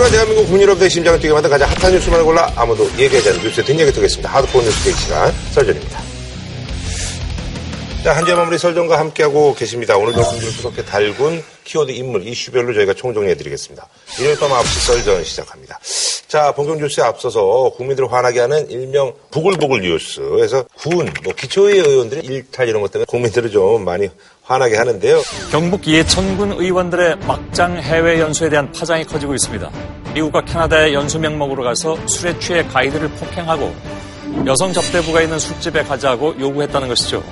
하지만 대한민국 국민 여러분의 심장을 뛰게 만든 가장 핫한 뉴스만을 골라 아무도 얘기하지 않는 뉴스의 뒷얘기 듣겠습니다. 하드코어 뉴스 깨기 시간 썰전입니다. 자, 한 주의 마무리 썰전과 함께하고 계십니다. 오늘도 한 주를 뜨겁게 달군 키워드 인물 이슈별로 저희가 총정리해드리겠습니다. 일요일 밤 9시 썰전 시작합니다. 자, 본격 뉴스에 앞서서 국민들을 화나게 하는 일명 부글부글 뉴스에서 군, 뭐 기초의회 의원들의 일탈 이런 것 때문에 국민들을 좀 많이 화나게 하는데요. 경북 예천군 의원들의 막장 해외 연수에 대한 파장이 커지고 있습니다. 미국과 캐나다의 연수 명목으로 가서 술에 취해 가이드를 폭행하고 여성 접대부가 있는 술집에 가자고 요구했다는 것이죠.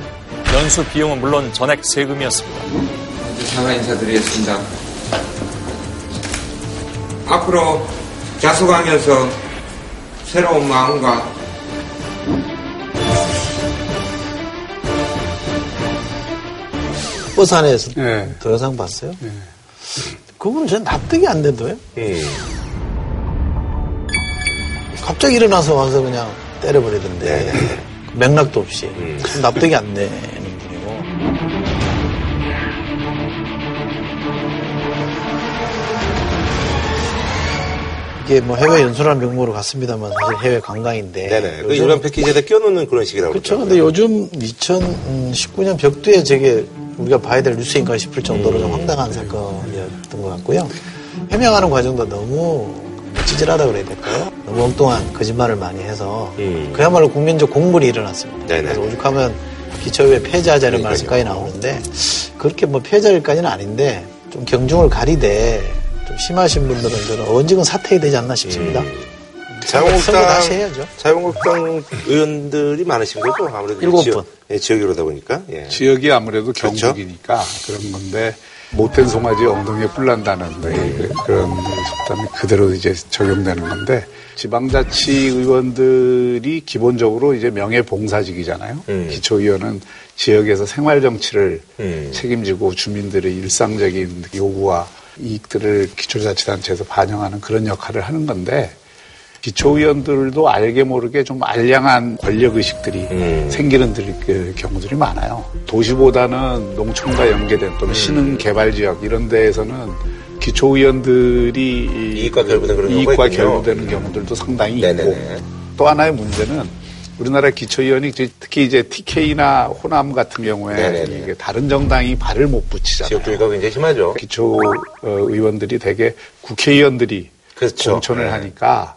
연수 비용은 물론 전액 세금이었습니다. 먼저 사과 인사드리겠습니다. 앞으로 자숙하면서 새로운 마음과 버스 안에서 네. 동영상 봤어요? 그분은 전 납득이 안 된다요. 음. 갑자기 일어나서 와서 그냥 때려버리던데 네. 맥락도 없이 음. 참 납득이 안 되는 분이고 이게 뭐 해외 연수라는 명목으로 갔습니다만 사실 해외 관광인데 네네. 그 요즘- 유람 패키지에다 끼워놓는 그런 식이라고. 그렇죠. 그러더라고요. 근데 요즘 2019년 벽두에 저게 우리가 봐야 될 뉴스인가 싶을 정도로 좀 황당한 사건이었던 것 같고요. 해명하는 과정도 너무 찌질하다 그래야 될까요? 너무 엉뚱한 거짓말을 많이 해서 음. 그야말로 국민적 공물이 일어났습니다. 네네. 그래서 오죽하면 기초의회 그러니까요. 말씀까지 나오는데 그렇게 뭐 폐자일까지는 아닌데 좀 경중을 가리되 좀 심하신 분들은 저는 언젠가 사퇴해야 되지 않나 싶습니다. 음. 자유한국당, 다시 해야죠. 자유한국당 의원들이 많으신 거죠? 아무래도 일곱 지역, 분. 예, 지역이로다 보니까. 예. 지역이 아무래도 그렇죠. 경북이니까 그런 건데 못된 송아지 엉덩이에 뿔난다는 그- 그런 속담이 그대로 이제 적용되는 건데 지방자치 의원들이 기본적으로 이제 명예봉사직이잖아요. 음. 기초의원은 지역에서 생활 정치를 음. 책임지고 주민들의 일상적인 요구와 이익들을 기초자치단체에서 반영하는 그런 역할을 하는 건데 기초의원들도 알게 모르게 좀 알량한 권력 의식들이 음. 생기는 들- 그 경우들이 많아요. 도시보다는 농촌과 연계된 또는 신흥 개발 지역 이런 데에서는 기초의원들이 이- 이익과 경우가 이익과 있군요. 결부되는 경우들도 상당히 네네네. 있고 또 하나의 문제는 우리나라 기초의원이 이제 특히 이제 TK나 호남 같은 경우에 네네네. 이게 다른 정당이 발을 못 붙이잖아요. 지역 주의가 굉장히 심하죠. 기초 어, 의원들이 대개 국회의원들이 그렇죠. 공천을 네. 하니까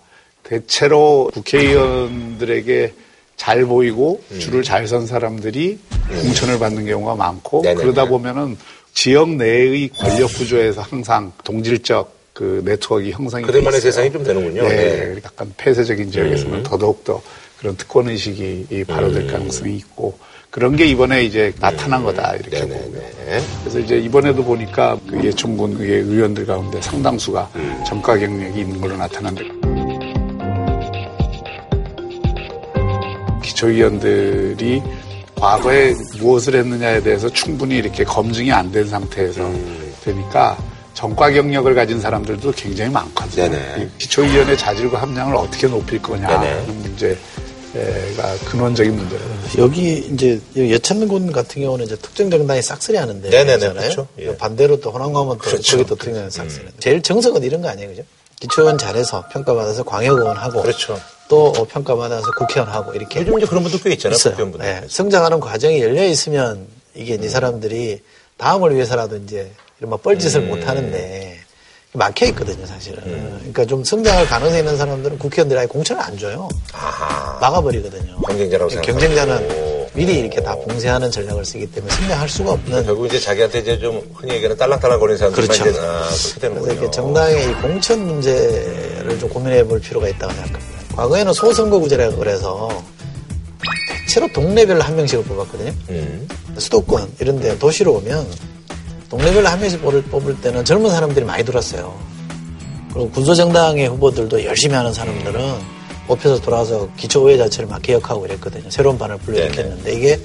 대체로 국회의원들에게 잘 보이고 음. 줄을 잘 선 사람들이 공천을 받는 경우가 많고 네네네. 그러다 보면은 지역 내의 권력 구조에서 항상 동질적 그 네트워크 형성이 돼 그들만의 있어요. 세상이 좀 되는군요. 네, 네. 약간 폐쇄적인 지역에서는 음. 더더욱 더 그런 특권 의식이 발효될 가능성이 있고 그런 게 이번에 이제 나타난 거다 이렇게 보고요. 음. 네네네. 그래서 이제 이번에도 보니까 그 의회 의원들 가운데 상당수가 음. 정가 경력이 있는 걸로 나타난다. 기초의원들이 과거에 무엇을 했느냐에 대해서 충분히 이렇게 검증이 안 된 상태에서 음. 되니까 정과 경력을 가진 사람들도 굉장히 많거든요. 네네. 이 기초의원의 자질과 함량을 어떻게 높일 거냐 네네. 하는 문제 가 근원적인 문제예요. 여기 이제 예천군 같은 경우는 이제 특정 정당이 싹쓸이 하는데 네네네, 잖아요 그렇죠. 예. 반대로 또 호남가면 또 그렇죠. 저기 또 특정 정당이 싹쓸이. 제일 정석은 이런 거 아니에요, 그죠? 기초의원 잘해서 평가받아서 광역의원 하고 그렇죠. 또 어, 평가받아서 국회의원 하고 이렇게 요즘 이제 그런 분들 꽤 있잖아요. 국회의원분들. 예, 성장하는 과정이 열려 있으면 이게 이제 사람들이 다음을 위해서라도 이제 이런 막 뻘짓을 음. 못 하는데 막혀 있거든요, 사실은. 그러니까 좀 성장할 가능성이 있는 사람들은 국회의원들이 아예 공천을 안 줘요. 아하. 막아버리거든요. 경쟁자라고 생각하고. 경쟁자는 미리 이렇게 다 봉쇄하는 전략을 쓰기 때문에 성장할 수가 없는. 결국 이제 자기한테 이제 좀 흔히 얘기하는 딸랑딸랑 거리는 사람들만 그렇죠. 이제 아, 그렇게 되는군요. 이렇게 정당의 이 공천 문제를 좀 고민해 볼 필요가 있다고 생각합니다. 과거에는 소선거구제라고 그래서 대체로 동네별로 한 명씩을 뽑았거든요. 음. 수도권 이런 데 도시로 오면 동네별로 한 명씩 뽑을, 뽑을 때는 젊은 사람들이 많이 들었어요. 그리고 군소정당의 후보들도 열심히 하는 사람들은 뽑혀서 돌아와서 기초의회 자체를 막 개혁하고 이랬거든요. 새로운 반을 불러일으켰는데 이게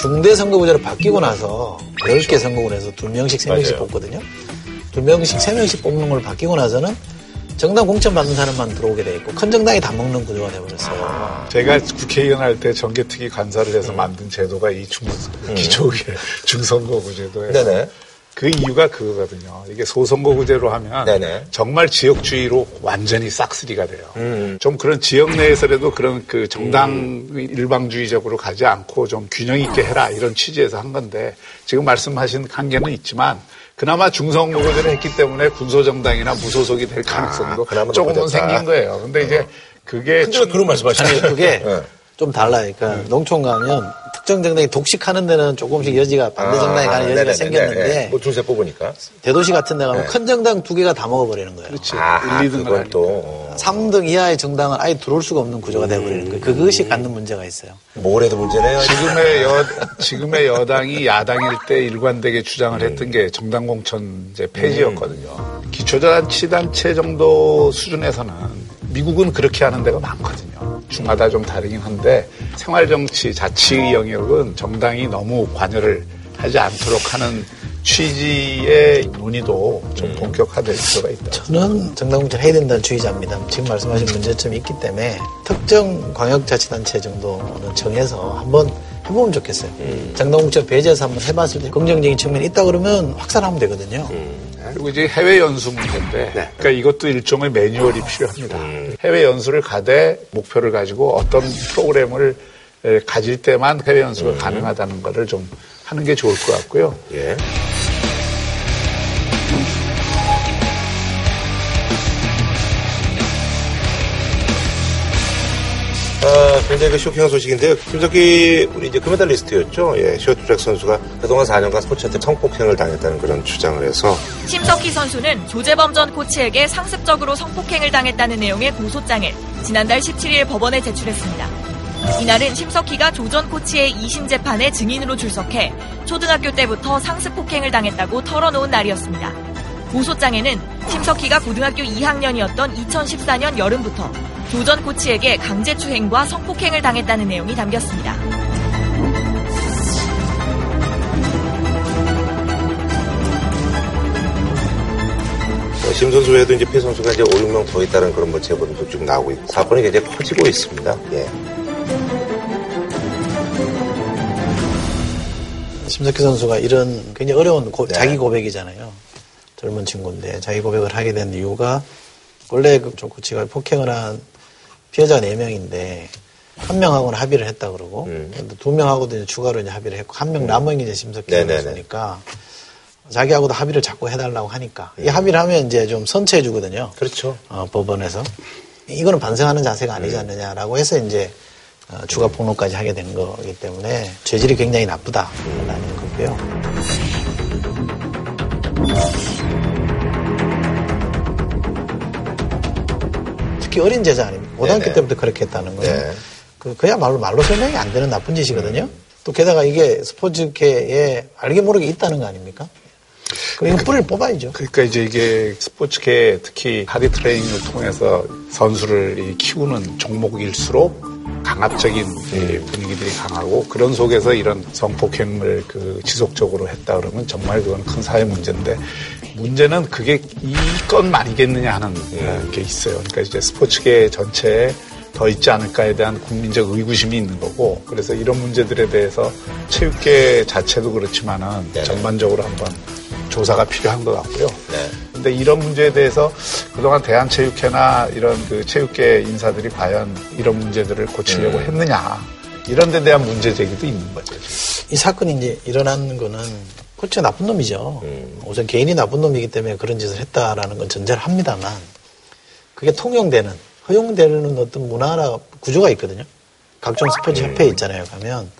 중대 선거구제로 바뀌고 나서 10개 선거군에서 2명씩, 3명씩 맞아요. 뽑거든요. 2명씩, 3명씩 뽑는 걸 바뀌고 나서는 정당 공천 받는 사람만 들어오게 돼 있고 큰 정당이 다 먹는 구조가 돼버렸어요. 제가 국회의원 할 때 정개특위 관사를 해서 만든 제도가 이 중, 기초의회 중선거구 제도예요. 네네. 그 이유가 그거거든요. 이게 소선거구제로 하면 네네. 정말 지역주의로 완전히 싹쓸이가 돼요. 음. 좀 그런 지역 내에서라도 그런 그 정당 일방주의적으로 가지 않고 좀 균형 있게 해라 이런 취지에서 한 건데 지금 말씀하신 한계는 있지만 그나마 중선거구제를 했기 때문에 군소정당이나 무소속이 될 가능성도 아, 그나마 조금은 높아졌다. 생긴 거예요. 근데 이제 그게 근데 왜 그런 말씀하시나요? 아니, 그게 네. 좀 달라요. 그러니까 농촌 가면 특정 정당이 독식하는 데는 조금씩 여지가 반대 정당에 가는 여지가 아, 네네네. 생겼는데 네. 뭐 중세 뽑으니까. 대도시 같은 데 가면 네. 큰 정당 두 개가 다 먹어버리는 거예요. 그렇지. 아, 1, 2등은 그건 아니고. 또. 어. 3등 이하의 정당은 아예 들어올 수가 없는 구조가 돼버리는 거예요. 그것이 갖는 문제가 있어요. 뭘 해도 문제네요. 지금의 여 지금의 여당이 야당일 때 일관되게 주장을 했던 게 정당 공천 이제 폐지였거든요. 기초자치 단체 정도 수준에서는 미국은 그렇게 하는 데가 많거든요. 중마다 좀 다르긴 한데 생활정치 자치 영역은 정당이 너무 관여를 하지 않도록 하는 취지의 논의도 좀 본격화될 필요가 있다. 저는 정당 공천 해야 된다는 주의자입니다. 지금 말씀하신 문제점이 있기 때문에 특정 광역자치단체 정도는 정해서 한번 해보면 좋겠어요. 정당 공천 배제해서 한번 해봤을 때 긍정적인 측면이 있다 그러면 확산하면 되거든요. 그리고 이제 해외 연수 문제인데, 그러니까 이것도 일종의 매뉴얼이 필요합니다. 해외 연수를 가되 목표를 가지고 어떤 프로그램을 에, 가질 때만 해외 연수가 가능하다는 것을 좀 하는 게 좋을 것 같고요. 예. 굉장히 그 쇼킹한 소식인데요. 김석기 우리 이제 금메달리스트였죠. 예, 쇼트트랙 선수가 그동안 4년간 코치한테 성폭행을 당했다는 그런 주장을 해서 심석희 선수는 조재범 전 코치에게 상습적으로 성폭행을 당했다는 내용의 고소장을 지난달 17일 법원에 제출했습니다. 이날은 심석희가 조 전 코치의 2심 재판에 증인으로 출석해 초등학교 때부터 상습 폭행을 당했다고 털어놓은 날이었습니다. 고소장에는 심석희가 고등학교 2학년이었던 2014년 여름부터 조전 코치에게 강제추행과 성폭행을 당했다는 내용이 담겼습니다. 어, 심 선수 외에도 이제 피 선수가 이제 5, 6명 더 있다는 그런 뭐 제보도 쭉 나오고 있고 사건이 굉장히 커지고 있습니다. 예. 심석희 선수가 이런 굉장히 어려운 고- 네. 자기 고백이잖아요. 젊은 친구인데 자기 고백을 하게 된 이유가 원래 그 조 코치가 폭행을 한 피해자가 4명인데 한 명하고는 합의를 했다 그러고 음. 두 명하고도 이제 추가로 이제 합의를 했고 한 명 남은 게 이제 네네네. 선수니까 자기하고도 합의를 자꾸 해달라고 하니까 이 합의를 하면 이제 좀 선처해 주거든요. 그렇죠. 어, 법원에서 이거는 반성하는 자세가 아니지 음. 않느냐라고 해서 이제 어, 추가 폭로까지 하게 된 거기 때문에 죄질이 굉장히 나쁘다라는 거고요. 특히 어린 제자 아닙니까? 고등학교 네네. 때부터 그렇게 했다는 거예요. 네. 그, 그야말로 말로 설명이 안 되는 나쁜 짓이거든요. 또 게다가 이게 스포츠계에 알게 모르게 있다는 거 아닙니까? 그럼 이거 뿌리를 뽑아야죠. 그러니까 이제 이게 스포츠계 특히 하디 트레이닝을 통해서 선수를 이 키우는 종목일수록 강압적인 이 분위기들이 강하고 그런 속에서 이런 성폭행을 그 지속적으로 했다 그러면 정말 그건 큰 사회 문제인데 문제는 그게 이 건만이겠느냐 하는 게 있어요. 그러니까 이제 스포츠계 전체에 더 있지 않을까에 대한 국민적 의구심이 있는 거고 그래서 이런 문제들에 대해서 체육계 자체도 그렇지만은 네네. 전반적으로 한번 조사가 필요한 것 같고요. 네. 근데 이런 문제에 대해서 그동안 대한체육회나 이런 그 체육계 인사들이 과연 이런 문제들을 고치려고 음. 했느냐. 이런 데 대한 문제 제기도 있는 거죠. 이 사건이 이제 일어나는 거는 코치가 나쁜 놈이죠. 우선 개인이 나쁜 놈이기 때문에 그런 짓을 했다라는 건 전제를 합니다만 그게 통용되는 허용되는 어떤 문화나 구조가 있거든요. 각종 스포츠 협회 있잖아요. 가면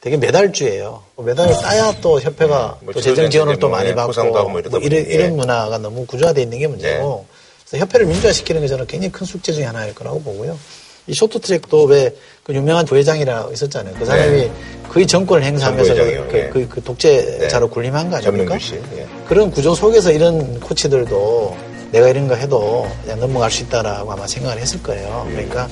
되게 메달주예요. 메달을 따야 또 협회가 뭐 또 재정 지원을 또 뭐, 많이 예, 받고 뭐뭐 이런, 보니, 예. 이런 문화가 너무 구조화되어 있는 게 문제고 그래서 협회를 민주화시키는 게 저는 굉장히 큰 숙제 중에 하나일 거라고 보고요. 이 쇼트트랙도 왜 그 유명한 부회장이라 있었잖아요. 그 사람이 거의 정권을 행사하면서. 그, 예. 그, 그 독재자로 네. 군림한 거 아닙니까? 예. 그런 구조 속에서 이런 코치들도 내가 이런 거 해도 그냥 넘어갈 수 있다라고 아마 생각을 했을 거예요. 그러니까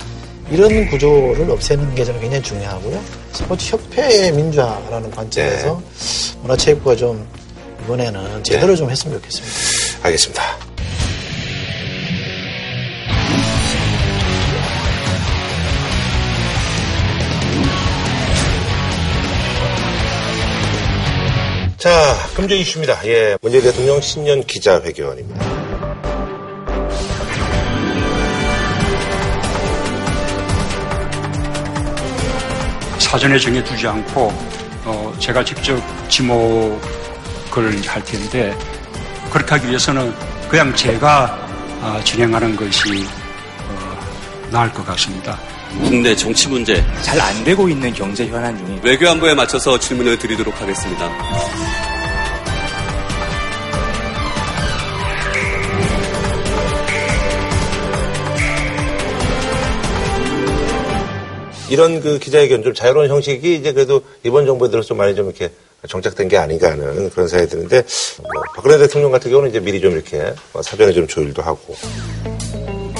이런 구조를 없애는 게 저는 굉장히 중요하고요. 스포츠 협회의 민주화라는 관점에서 문화체육부가 좀 이번에는 제대로 좀 했으면 좋겠습니다. 알겠습니다. 자, 금주 이슈입니다. 예, 문재인 대통령 신년 기자회견입니다. 사전에 정해두지 않고 어, 제가 직접 지목을 할 텐데 그렇게 하기 위해서는 그냥 제가 아, 진행하는 것이 어, 나을 것 같습니다. 국내 정치 문제 잘 안 되고 있는 경제 현안 중에 외교안보에 맞춰서 질문을 드리도록 하겠습니다. 이런 그 기자회견 좀 자유로운 형식이 이제 그래도 이번 정부에 들어서 좀 많이 좀 이렇게 정착된 게 아닌가 하는 그런 생각이 드는데 뭐 박근혜 대통령 같은 경우는 이제 미리 좀 이렇게 뭐 사전에 좀 조율도 하고.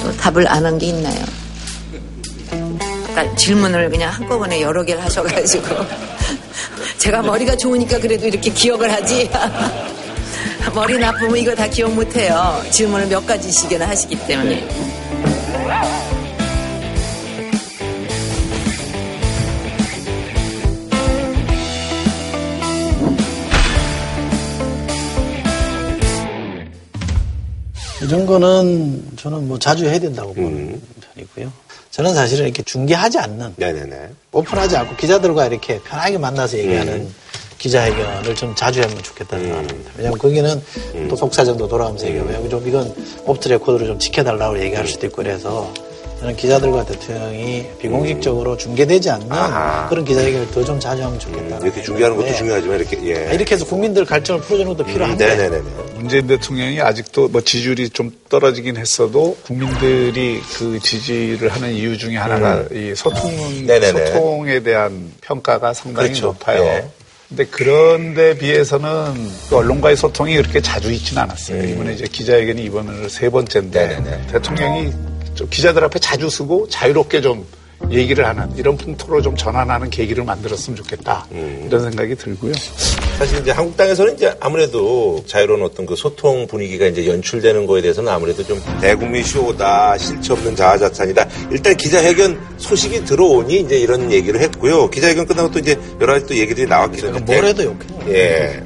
또 답을 안 한 게 있나요? 아까 질문을 그냥 한꺼번에 여러 개를 하셔가지고. 제가 머리가 좋으니까 그래도 이렇게 기억을 하지. 머리 나쁘면 이거 다 기억 못해요. 질문을 몇 가지씩이나 하시기 때문에 이런 거는 저는 뭐 자주 해야 된다고 보는 편이고요. 저는 사실은 이렇게 중계하지 않는, 네네네. 오픈하지 않고 기자들과 이렇게 편하게 만나서 얘기하는 기자회견을 좀 자주 하면 좋겠다는 생각합니다. 왜냐하면 거기는 또 속사정도 돌아가면서 얘기하고 좀 이건 옵트 레코드를 좀 지켜달라고 얘기할 수도 있고 그래서 저는 기자들과 대통령이 비공식적으로 중계되지 않는 아하. 그런 기자회견을 더 좀 자주 하면 좋겠다. 이렇게 중계하는 것도 중요하지만 이렇게 예. 이렇게 해서 국민들 갈증을 풀어주는 것도 필요한데 네네네. 문재인 대통령이 아직도 뭐 지지율이 좀 떨어지긴 했어도 국민들이 그 지지를 하는 이유 중에 하나가 이 소통, 음. 네네네. 소통에 대한 평가가 상당히 그렇죠. 높아요. 네. 근데 그런데 비해서는 그 언론과의 소통이 그렇게 자주 있지는 않았어요. 이번에 이제 기자회견이 이번으로 세 번째인데 음. 네네네. 대통령이 좀 기자들 앞에 자주 쓰고 자유롭게 좀 얘기를 하는 이런 풍토로 좀 전환하는 계기를 만들었으면 좋겠다. 음. 이런 생각이 들고요. 사실 이제 한국 땅에서는 이제 아무래도 자유로운 어떤 그 소통 분위기가 이제 연출되는 거에 대해서는 아무래도 좀 대국민 쇼다, 실체 없는 자아자찬이다. 일단 기자회견 소식이 들어오니 이제 이런 얘기를 했고요. 기자회견 끝나고 또 이제 여러 가지 또 얘기들이 나왔기 때문에. 뭘 해도 욕해요. 예.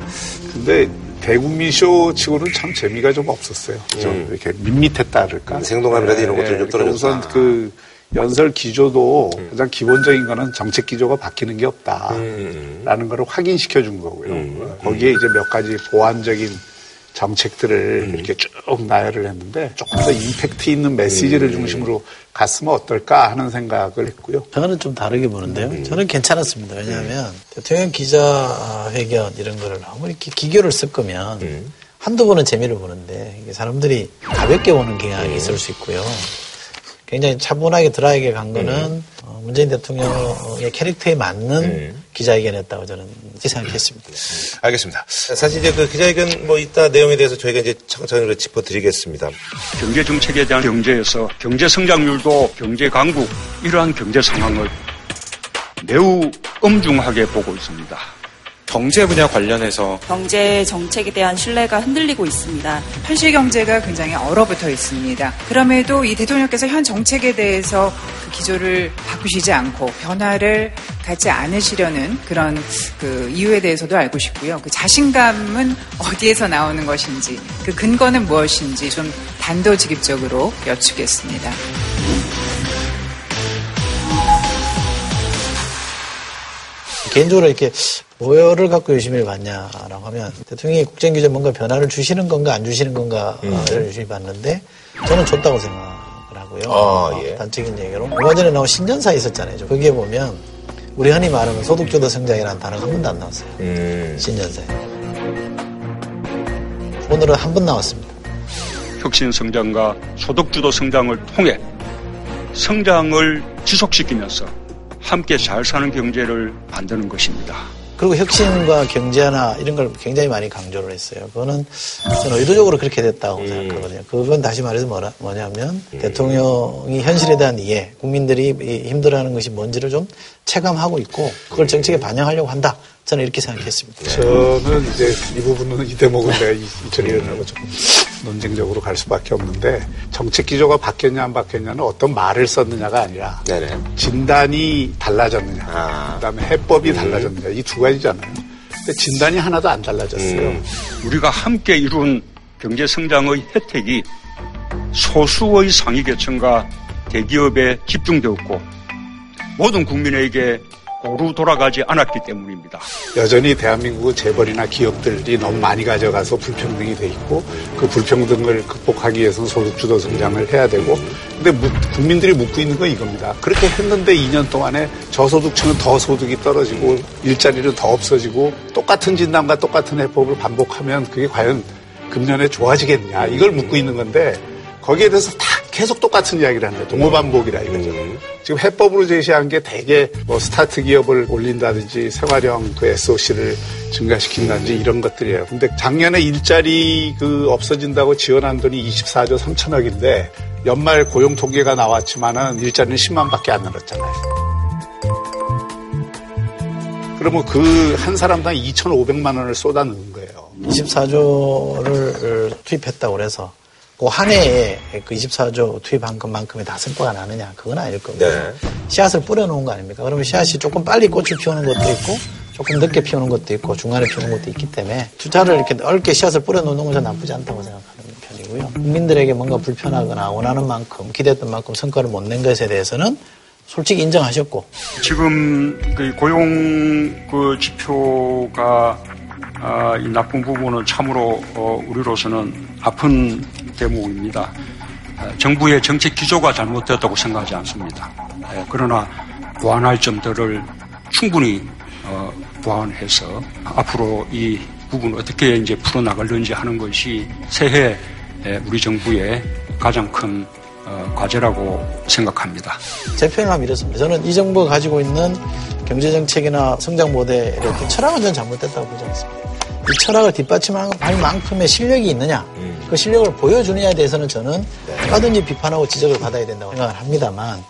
근데 대국민 쇼 치고는 참 재미가 좀 없었어요. 좀 이렇게 밋밋했다 그럴까? 음, 생동감이라든지 이런 것들이 좀 그러니까 떨어졌다. 우선 그 연설 기조도 음. 가장 기본적인 거는 정책 기조가 바뀌는 게 없다. 음, 라는 거를 확인시켜 준 거고요. 어, 거기에 이제 몇 가지 보완적인 정책들을 음. 이렇게 쭉 나열을 했는데 조금 더 임팩트 있는 메시지를 음. 중심으로 갔으면 어떨까 하는 생각을 했고요. 저는 좀 다르게 보는데요. 음. 저는 괜찮았습니다. 왜냐하면 대통령 기자회견 이런 거를 이렇게 기교를 쓸 거면 음. 한두 번은 재미를 보는데 사람들이 가볍게 보는 경향이 있을 수 있고요. 굉장히 차분하게 드라이게 간 거는 음. 어, 문재인 대통령의 캐릭터에 맞는 기자회견이었다고 저는 이렇게 생각했습니다. 알겠습니다. 사실 이제 그 기자회견 뭐 이따 내용에 대해서 저희가 이제 차근차근 짚어드리겠습니다. 경제 정책에 대한 경제에서 경제 성장률도 경제 강국 이러한 경제 상황을 매우 엄중하게 보고 있습니다. 경제 분야 관련해서 경제 정책에 대한 신뢰가 흔들리고 있습니다. 현실 경제가 굉장히 얼어붙어 있습니다. 그럼에도 이 대통령께서 현 정책에 대해서 그 기조를 바꾸시지 않고 변화를 갖지 않으시려는 그런 그 이유에 대해서도 알고 싶고요. 그 자신감은 어디에서 나오는 것인지, 그 근거는 무엇인지 좀 단도직입적으로 여쭙겠습니다. 개인적으로 이렇게 뭐를 갖고 유심히를 봤냐라고 하면 대통령이 국정규제 뭔가 변화를 주시는 건가 안 주시는 건가를 유심히 봤는데 저는 줬다고 생각을 하고요. 아, 예. 단적인 얘기로 얼마 전에 나온 신년사 있었잖아요. 거기에 보면 우리 흔히 말하는 소득주도 성장이라는 단어가 한 번도 안 나왔어요. 음. 신년사에. 오늘은 한 번 나왔습니다. 혁신 성장과 소득주도 성장을 통해 성장을 지속시키면서 함께 잘 사는 경제를 만드는 것입니다. 그리고 혁신과 경제나 이런 걸 굉장히 많이 강조를 했어요. 그거는 저는 의도적으로 그렇게 됐다고 생각하거든요. 그건 다시 말해서 뭐라, 뭐냐면 대통령이 현실에 대한 이해, 국민들이 이 힘들어하는 것이 뭔지를 좀 체감하고 있고 그걸 정책에 반영하려고 한다. 저는 이렇게 생각했습니다. 저는 이제 이 부분은 이 대목은 내가 이- 이철이라고 좀 논쟁적으로 갈 수밖에 없는데 정책 기조가 바뀌었냐 안 바뀌었냐는 어떤 말을 썼느냐가 아니라 네네. 진단이 달라졌느냐, 아. 그다음에 해법이 달라졌느냐 이 두 가지잖아요. 근데 진단이 하나도 안 달라졌어요. 음. 우리가 함께 이룬 경제 성장의 혜택이 소수의 상위 계층과 대기업에 집중되었고 모든 국민에게 고루 돌아가지 않았기 때문입니다. 여전히 대한민국은 재벌이나 기업들이 너무 많이 가져가서 불평등이 돼 있고 그 불평등을 극복하기 위해서는 소득주도 성장을 해야 되고 근데 국민들이 묻고 있는 건 이겁니다. 그렇게 했는데 2년 동안에 저소득층은 더 소득이 떨어지고 일자리는 더 없어지고 똑같은 진단과 똑같은 해법을 반복하면 그게 과연 금년에 좋아지겠냐 이걸 묻고 있는 건데 거기에 대해서 다 계속 똑같은 이야기를 하는데 동호반복이라 이거죠. 음. 지금 해법으로 제시한 게 대개 뭐 스타트 기업을 올린다든지 생활형 그 SOC를 증가시킨다든지 이런 것들이에요. 근데 작년에 일자리 그 없어진다고 지원한 돈이 24조 3천억인데 연말 고용 통계가 나왔지만은 일자리는 10만 밖에 안 늘었잖아요. 그러면 그 한 사람당 2,500만 원을 쏟아 넣은 거예요. 24조를 투입했다고 그래서 그 한 해에 그 24조 투입한 것만큼의 다 성과가 나느냐 그건 아닐 거고요. 네. 씨앗을 뿌려놓은 거 아닙니까? 그러면 씨앗이 조금 빨리 꽃을 피우는 것도 있고 조금 늦게 피우는 것도 있고 중간에 피우는 것도 있기 때문에 투자를 이렇게 넓게 씨앗을 뿌려놓는 것은 나쁘지 않다고 생각하는 편이고요. 국민들에게 뭔가 불편하거나 원하는 만큼 기대했던 만큼 성과를 못 낸 것에 대해서는 솔직히 인정하셨고 지금 그 고용 그 지표가 아, 이 나쁜 부분은 참으로 어, 우리로서는 아픈 대목입니다. 아, 정부의 정책 기조가 잘못되었다고 생각하지 않습니다. 예, 그러나 보완할 점들을 충분히 어, 보완해서 앞으로 이 부분 어떻게 이제 풀어나갈는지 하는 것이 새해 우리 정부의 가장 큰 어, 과제라고 생각합니다. 제 표현하면 이렇습니다. 저는 이 정부가 가지고 있는 경제정책이나 성장 모델의 철학은 저는 잘못됐다고 보지 않습니다. 이 철학을 뒷받침할 만큼의 실력이 있느냐, 음. 그 실력을 보여주느냐에 대해서는 저는 얼마든지 비판하고 지적을 받아야 된다고 생각을 합니다만.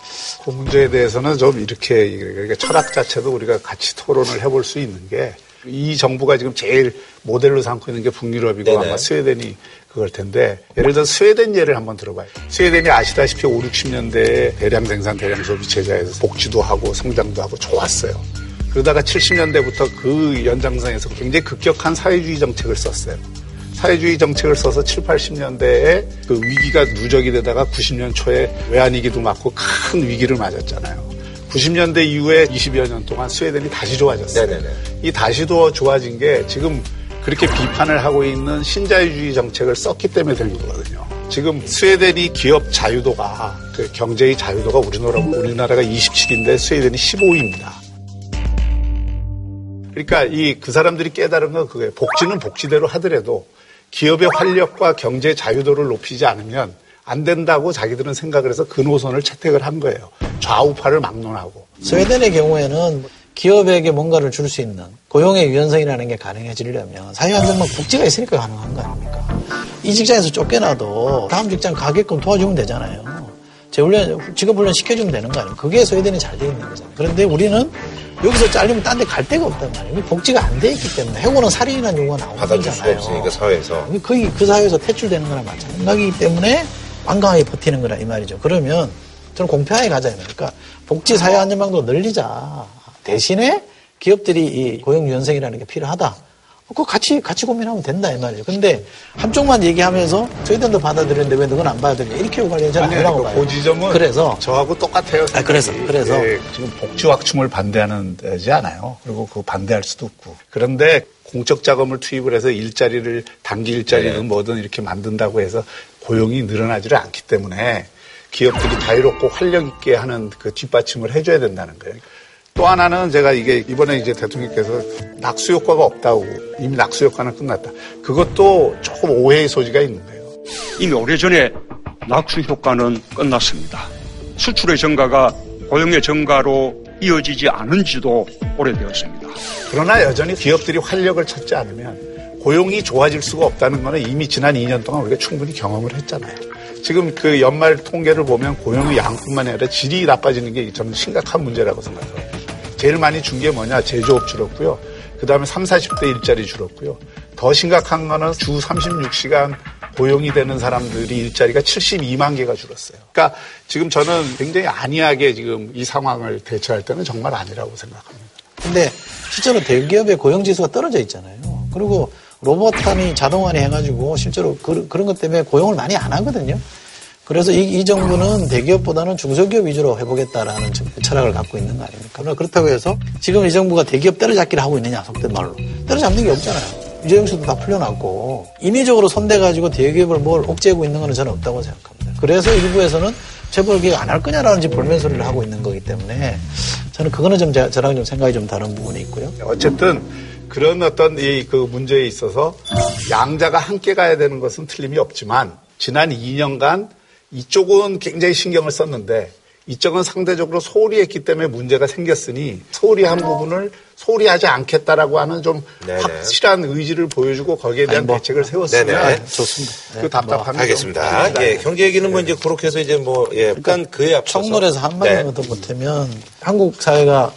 그 문제에 대해서는 좀 이렇게, 그러니까 철학 자체도 우리가 같이 토론을 해볼 수 있는 게, 이 정부가 지금 제일 모델로 삼고 있는 게 북유럽이고 네네. 아마 스웨덴이 그걸 텐데 예를 들어 스웨덴 예를 한번 들어봐요. 스웨덴이 아시다시피 5, 60년대에 대량 생산, 대량 소비 체제에서 복지도 하고 성장도 하고 좋았어요. 그러다가 70년대부터 그 연장선에서 굉장히 급격한 사회주의 정책을 썼어요. 사회주의 정책을 써서 7, 80년대에 그 위기가 누적이 되다가 90년 초에 외환위기도 맞고 큰 위기를 맞았잖아요. 90년대 이후에 20여 년 동안 스웨덴이 다시 좋아졌어요. 네네네. 이 다시 더 좋아진 게 지금 그렇게 비판을 하고 있는 신자유주의 정책을 썼기 때문에 된 거거든요. 지금 스웨덴이 기업 자유도가 그 경제의 자유도가 우리나라 우리나라가 27인데 스웨덴이 15위입니다. 그러니까 이 그 사람들이 깨달은 건 그거예요. 복지는 복지대로 하더라도 기업의 활력과 경제 자유도를 높이지 않으면 안 된다고 자기들은 생각을 해서 그 노선을 채택을 한 거예요. 좌우파를 막론하고. 스웨덴의 경우에는 기업에게 뭔가를 줄 수 있는 고용의 유연성이라는 게 가능해지려면 사회안정망 복지가 있으니까 가능한 거 아닙니까? 이 직장에서 쫓겨나도 다음 직장 가게끔 도와주면 되잖아요. 재훈련, 직업훈련 시켜주면 되는 거 아니에요? 그게 스웨덴이 잘돼 있는 거잖아요. 그런데 우리는 여기서 잘리면 딴 데 갈 데가 없단 말이에요. 복지가 안 돼 있기 때문에 해고는 살인이라는 용어가 나오는 받아줄 수 없으니까 사회에서. 거의 그 사회에서 퇴출되는 거나 마찬가지이기 때문에 완강하게 버티는 거라 이 말이죠. 그러면 저는 공평하게 가자 이 말이니까 복지 사회 안전망도 늘리자. 대신에 기업들이 이 고용 유연성이라는 게 필요하다. 그거 같이, 같이 고민하면 된다, 이 말이에요. 근데 한쪽만 얘기하면서 저희들도 받아들였는데 왜 너건 안 받아들여? 이렇게 요구하려는 저는 아니라고 봐요. 그 지점은 그래서 저하고 똑같아요. 아, 그래서, 그래서. 예, 지금 복지 확충을 반대하는 데지 않아요. 그리고 그 반대할 수도 없고. 그런데 공적 자금을 투입을 해서 일자리를 단기 일자리든 네. 뭐든 이렇게 만든다고 해서 고용이 늘어나지를 않기 때문에 기업들이 자유롭고 활력 있게 하는 그 뒷받침을 해줘야 된다는 거예요. 또 하나는 제가 이게 이번에 이제 대통령께서 낙수 효과가 없다고 이미 낙수 효과는 끝났다. 그것도 조금 오해의 소지가 있는 거예요. 이미 오래전에 낙수 효과는 끝났습니다. 수출의 증가가 고용의 증가로 이어지지 않은 지도 오래되었습니다. 그러나 여전히 기업들이 활력을 찾지 않으면 고용이 좋아질 수가 없다는 것은 이미 지난 2년 동안 우리가 충분히 경험을 했잖아요. 지금 그 연말 통계를 보면 고용의 양뿐만 아니라 질이 나빠지는 게 저는 심각한 문제라고 생각합니다. 제일 많이 준 게 뭐냐? 제조업 줄었고요. 그 다음에 3, 40대 일자리 줄었고요. 더 심각한 거는 주 36시간 고용이 되는 사람들이 일자리가 72만 개가 줄었어요. 그러니까 지금 저는 굉장히 안이하게 지금 이 상황을 대처할 때는 정말 아니라고 생각합니다. 근데 실제로 대기업의 고용지수가 떨어져 있잖아요. 그리고 로봇함이 자동화니 해가지고 실제로 그, 그런 것 때문에 고용을 많이 안 하거든요. 그래서 이, 이 정부는 대기업보다는 중소기업 위주로 해보겠다라는 철학을 갖고 있는 거 아닙니까? 그러나 그렇다고 해서 지금 이 정부가 대기업 때려잡기를 하고 있느냐, 속된 말로. 때려잡는 게 없잖아요. 유재영수도 다 풀려났고 인위적으로 손대가지고 대기업을 뭘 옥죄고 있는 거는 저는 없다고 생각합니다. 그래서 일부에서는 재벌기업 안할 거냐라는 지 볼멘 소리를 하고 있는 거기 때문에 저는 그거는 좀 제, 저랑 좀 생각이 좀 다른 부분이 있고요. 어쨌든 그런 어떤 이 그 문제에 있어서 양자가 함께 가야 되는 것은 틀림이 없지만 지난 2년간 이쪽은 굉장히 신경을 썼는데 이쪽은 상대적으로 소홀히 했기 때문에 문제가 생겼으니 소홀히 한 부분을 소홀히 하지 않겠다라고 하는 좀 네네. 확실한 의지를 보여주고 거기에 대한 뭐, 대책을 세웠으면 네네. 좋습니다. 그 네. 답답한 뭐, 알겠습니다. 예, 경제 얘기는 뭐 이제 그렇게 해서 이제 뭐 예, 약간 그에 앞서서 청문회에서 한마디만 네. 더 보태면 한국 사회가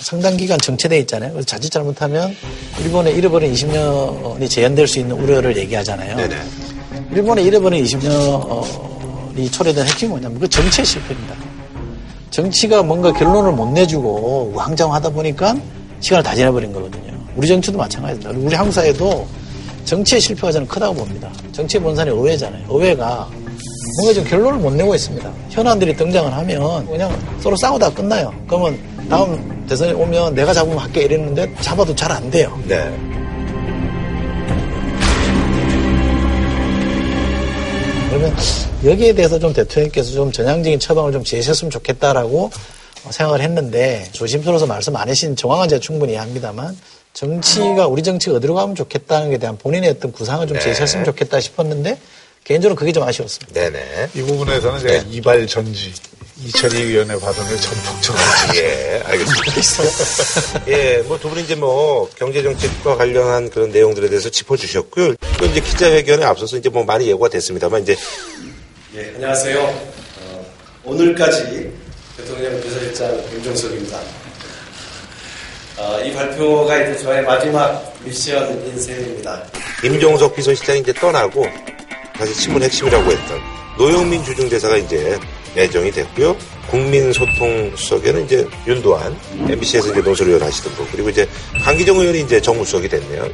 상당 기간 정체돼 있잖아요. 그래서 자칫 잘못하면 일본의 잃어버린 20년이 재현될 수 있는 우려를 얘기하잖아요. 네네. 일본의 잃어버린 20년이 초래된 핵심이 뭐냐면 그 정치의 실패입니다. 정치가 뭔가 결론을 못 내주고 우왕좌왕하다 보니까 시간을 다 지나버린 거거든요. 우리 정치도 마찬가지입니다. 우리 사회도 정치의 실패가 저는 크다고 봅니다. 정치의 본산이 의회잖아요. 의회가 뭔가 좀 결론을 못 내고 있습니다. 현안들이 등장을 하면 그냥 서로 싸우다 끝나요. 그러면 다음 대선에 오면 내가 잡으면 할게 이랬는데 잡아도 잘 안 돼요. 네. 그러면 여기에 대해서 좀 대통령께서 좀 전향적인 처방을 좀 제시했으면 좋겠다라고 생각을 했는데 조심스러워서 말씀 안 하신 정황은 제가 충분히 이해합니다만 정치가 우리 정치가 어디로 가면 좋겠다는 게 대한 본인의 어떤 구상을 좀 네. 제시했으면 좋겠다 싶었는데 개인적으로 그게 좀 아쉬웠습니다. 네네. 이 부분에서는 제가 네. 이발 전지 이철희 위원회 발언을 전폭 적어가지고. 예, 알겠습니다. 예, 뭐 두 분이 이제 뭐 경제정책과 관련한 그런 내용들에 대해서 짚어주셨고요. 또 이제 기자회견에 앞서서 이제 뭐 많이 예고가 됐습니다만 이제. 예, 안녕하세요. 어, 오늘까지 대통령 비서실장 임종석입니다. 어, 이 발표가 이제 저의 마지막 미션 인생입니다. 임종석 비서실장이 이제 떠나고 사실 신문 핵심이라고 했던 노영민 주중대사가 이제 내정이 됐고요. 국민소통 수석에는 이제 윤도한, MBC에서 이제 논설위원 하시던 분, 그리고 이제 강기정 의원이 이제 정무수석이 됐네요.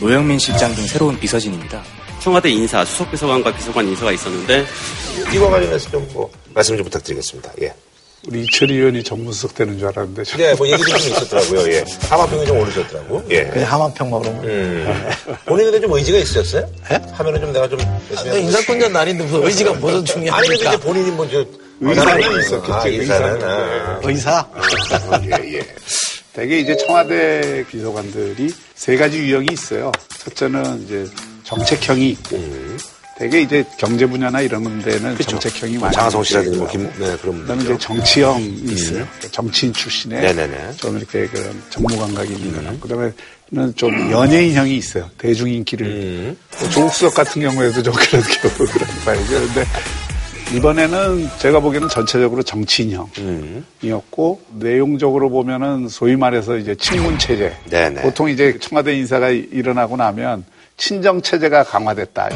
노영민 실장 등 새로운 비서진입니다. 청와대 인사, 수석비서관과 비서관 인사가 있었는데 이와 관련해서 좀 뭐 말씀 좀 부탁드리겠습니다. 예. 우리 이철희 의원이 정무수석 되는 줄 알았는데. 네, 뭐 얘기도 좀 있었더라고요. 예. 하마평이 좀 오르셨더라고. 예. 그냥 하마평만 오르면. 음. 본인에도 좀 의지가 있으셨어요? 예? 하면은 좀 내가 좀. 아, 인사권자 날인데 무슨 의지가 무슨 중요합니까? 아니, 근데 이제 본인이 뭐, 저. 의사는 있었겠죠. 아, 의사는. 아. 의사? 예, 예. 대개 이제 청와대 비서관들이 세 가지 유형이 있어요. 첫째는 이제 정책형이 있고, 음. 되게 이제 경제 분야나 이런 데는 그렇죠. 정책형이 많아요. 장하성 씨라든지 뭐 김, 네, 그런 그다음에 이제 정치형이 음. 있어요. 정치인 출신의 네네네. 좀 이렇게 그런 정무 감각이 있는 음. 그다음에는 좀 연예인형이 있어요. 대중 인기를. 음. 뭐 조국 수석 같은 경우에도 좀 그런 경우를 봐야죠. 그런데 이번에는 제가 보기에는 전체적으로 정치인형이었고 음. 내용적으로 보면은 소위 말해서 이제 친문 체제. 네네. 보통 이제 청와대 인사가 일어나고 나면 친정 체제가 강화됐다.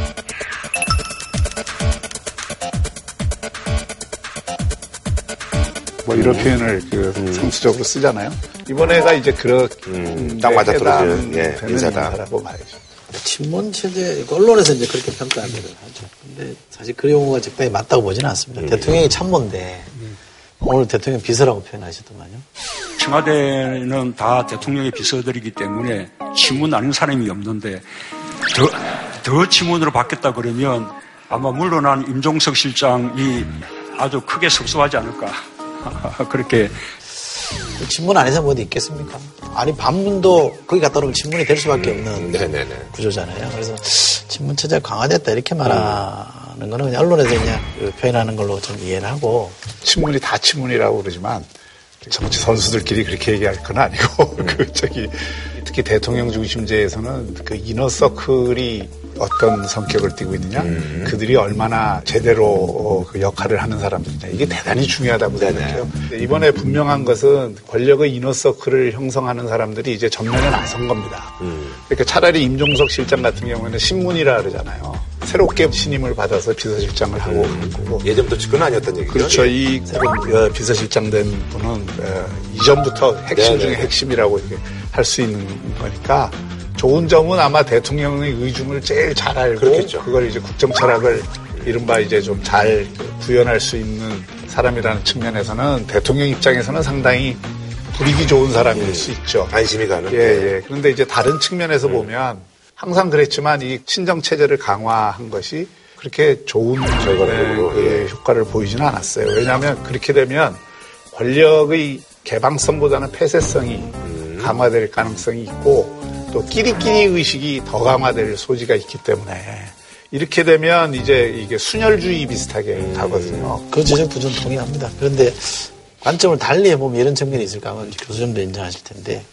뭐 이런 음. 표현을 그 음. 상수적으로 쓰잖아요. 이번에가 이제 그런 음, 딱 맞아 떨어지는 예, 인사다라고 봐야죠. 친문 체제 언론에서 이제 그렇게 평가하기를 하죠. 근데 사실 그 용어가 적당히 맞다고 보지는 않습니다. 음. 대통령이 참모인데 음. 오늘 대통령 비서라고 표현하시더만요. 청와대는 다 대통령의 비서들이기 때문에 친문 아닌 사람이 없는데 더, 더 친문으로 바뀌었다 그러면 아마 물러난 임종석 실장이 아주 크게 섭섭하지 않을까. 그렇게. 친문 안에서 뭐 어디 있겠습니까? 아니, 반문도 거기 갔다 오면 친문이 될 수밖에 없는 음, 구조잖아요. 그래서 친문 체제가 강화됐다 이렇게 말하는 거는 그냥 언론에서 그냥 그 표현하는 걸로 좀 이해를 하고. 친문이 다 친문이라고 그러지만 정치 선수들끼리 그렇게 얘기할 건 아니고, 음. 그, 저기, 특히 대통령 중심제에서는 그 이너서클이 어떤 성격을 띠고 있느냐, 음. 그들이 얼마나 제대로 어, 그 역할을 하는 사람들이냐, 이게 대단히 중요하다고 네네. 생각해요. 이번에 분명한 것은 권력의 이너서클을 형성하는 사람들이 이제 전면에 나선 겁니다. 음. 그러니까 차라리 임종석 실장 같은 경우에는 신문이라 그러잖아요. 새롭게 신임을 받아서 비서실장을 하고 있는 거고. 예전부터 측근 아니었던 얘기죠? 그렇죠. 이 새로 비서실장 된 분은 이전부터 핵심 중에 핵심이라고 할 수 있는 거니까 좋은 점은 아마 대통령의 의중을 제일 잘 알고 그렇겠죠. 그걸 이제 국정 철학을 이른바 이제 좀 잘 구현할 수 있는 사람이라는 측면에서는 대통령 입장에서는 상당히 불이기 좋은 사람일 수 있죠. 안심이 가는. 예, 예. 그런데 이제 다른 측면에서 보면 항상 그랬지만 이 친정 체제를 강화한 것이 그렇게 좋은 예, 효과를 보이지는 않았어요. 왜냐하면 그렇게 되면 권력의 개방성보다는 폐쇄성이 강화될 가능성이 있고 또 끼리끼리 의식이 더 강화될 소지가 있기 때문에 이렇게 되면 이제 이게 순혈주의 비슷하게 가거든요. 그 지적도 좀 동의합니다. 그런데 관점을 달리 해보면 이런 측면이 있을까 아마 교수님도 인정하실 텐데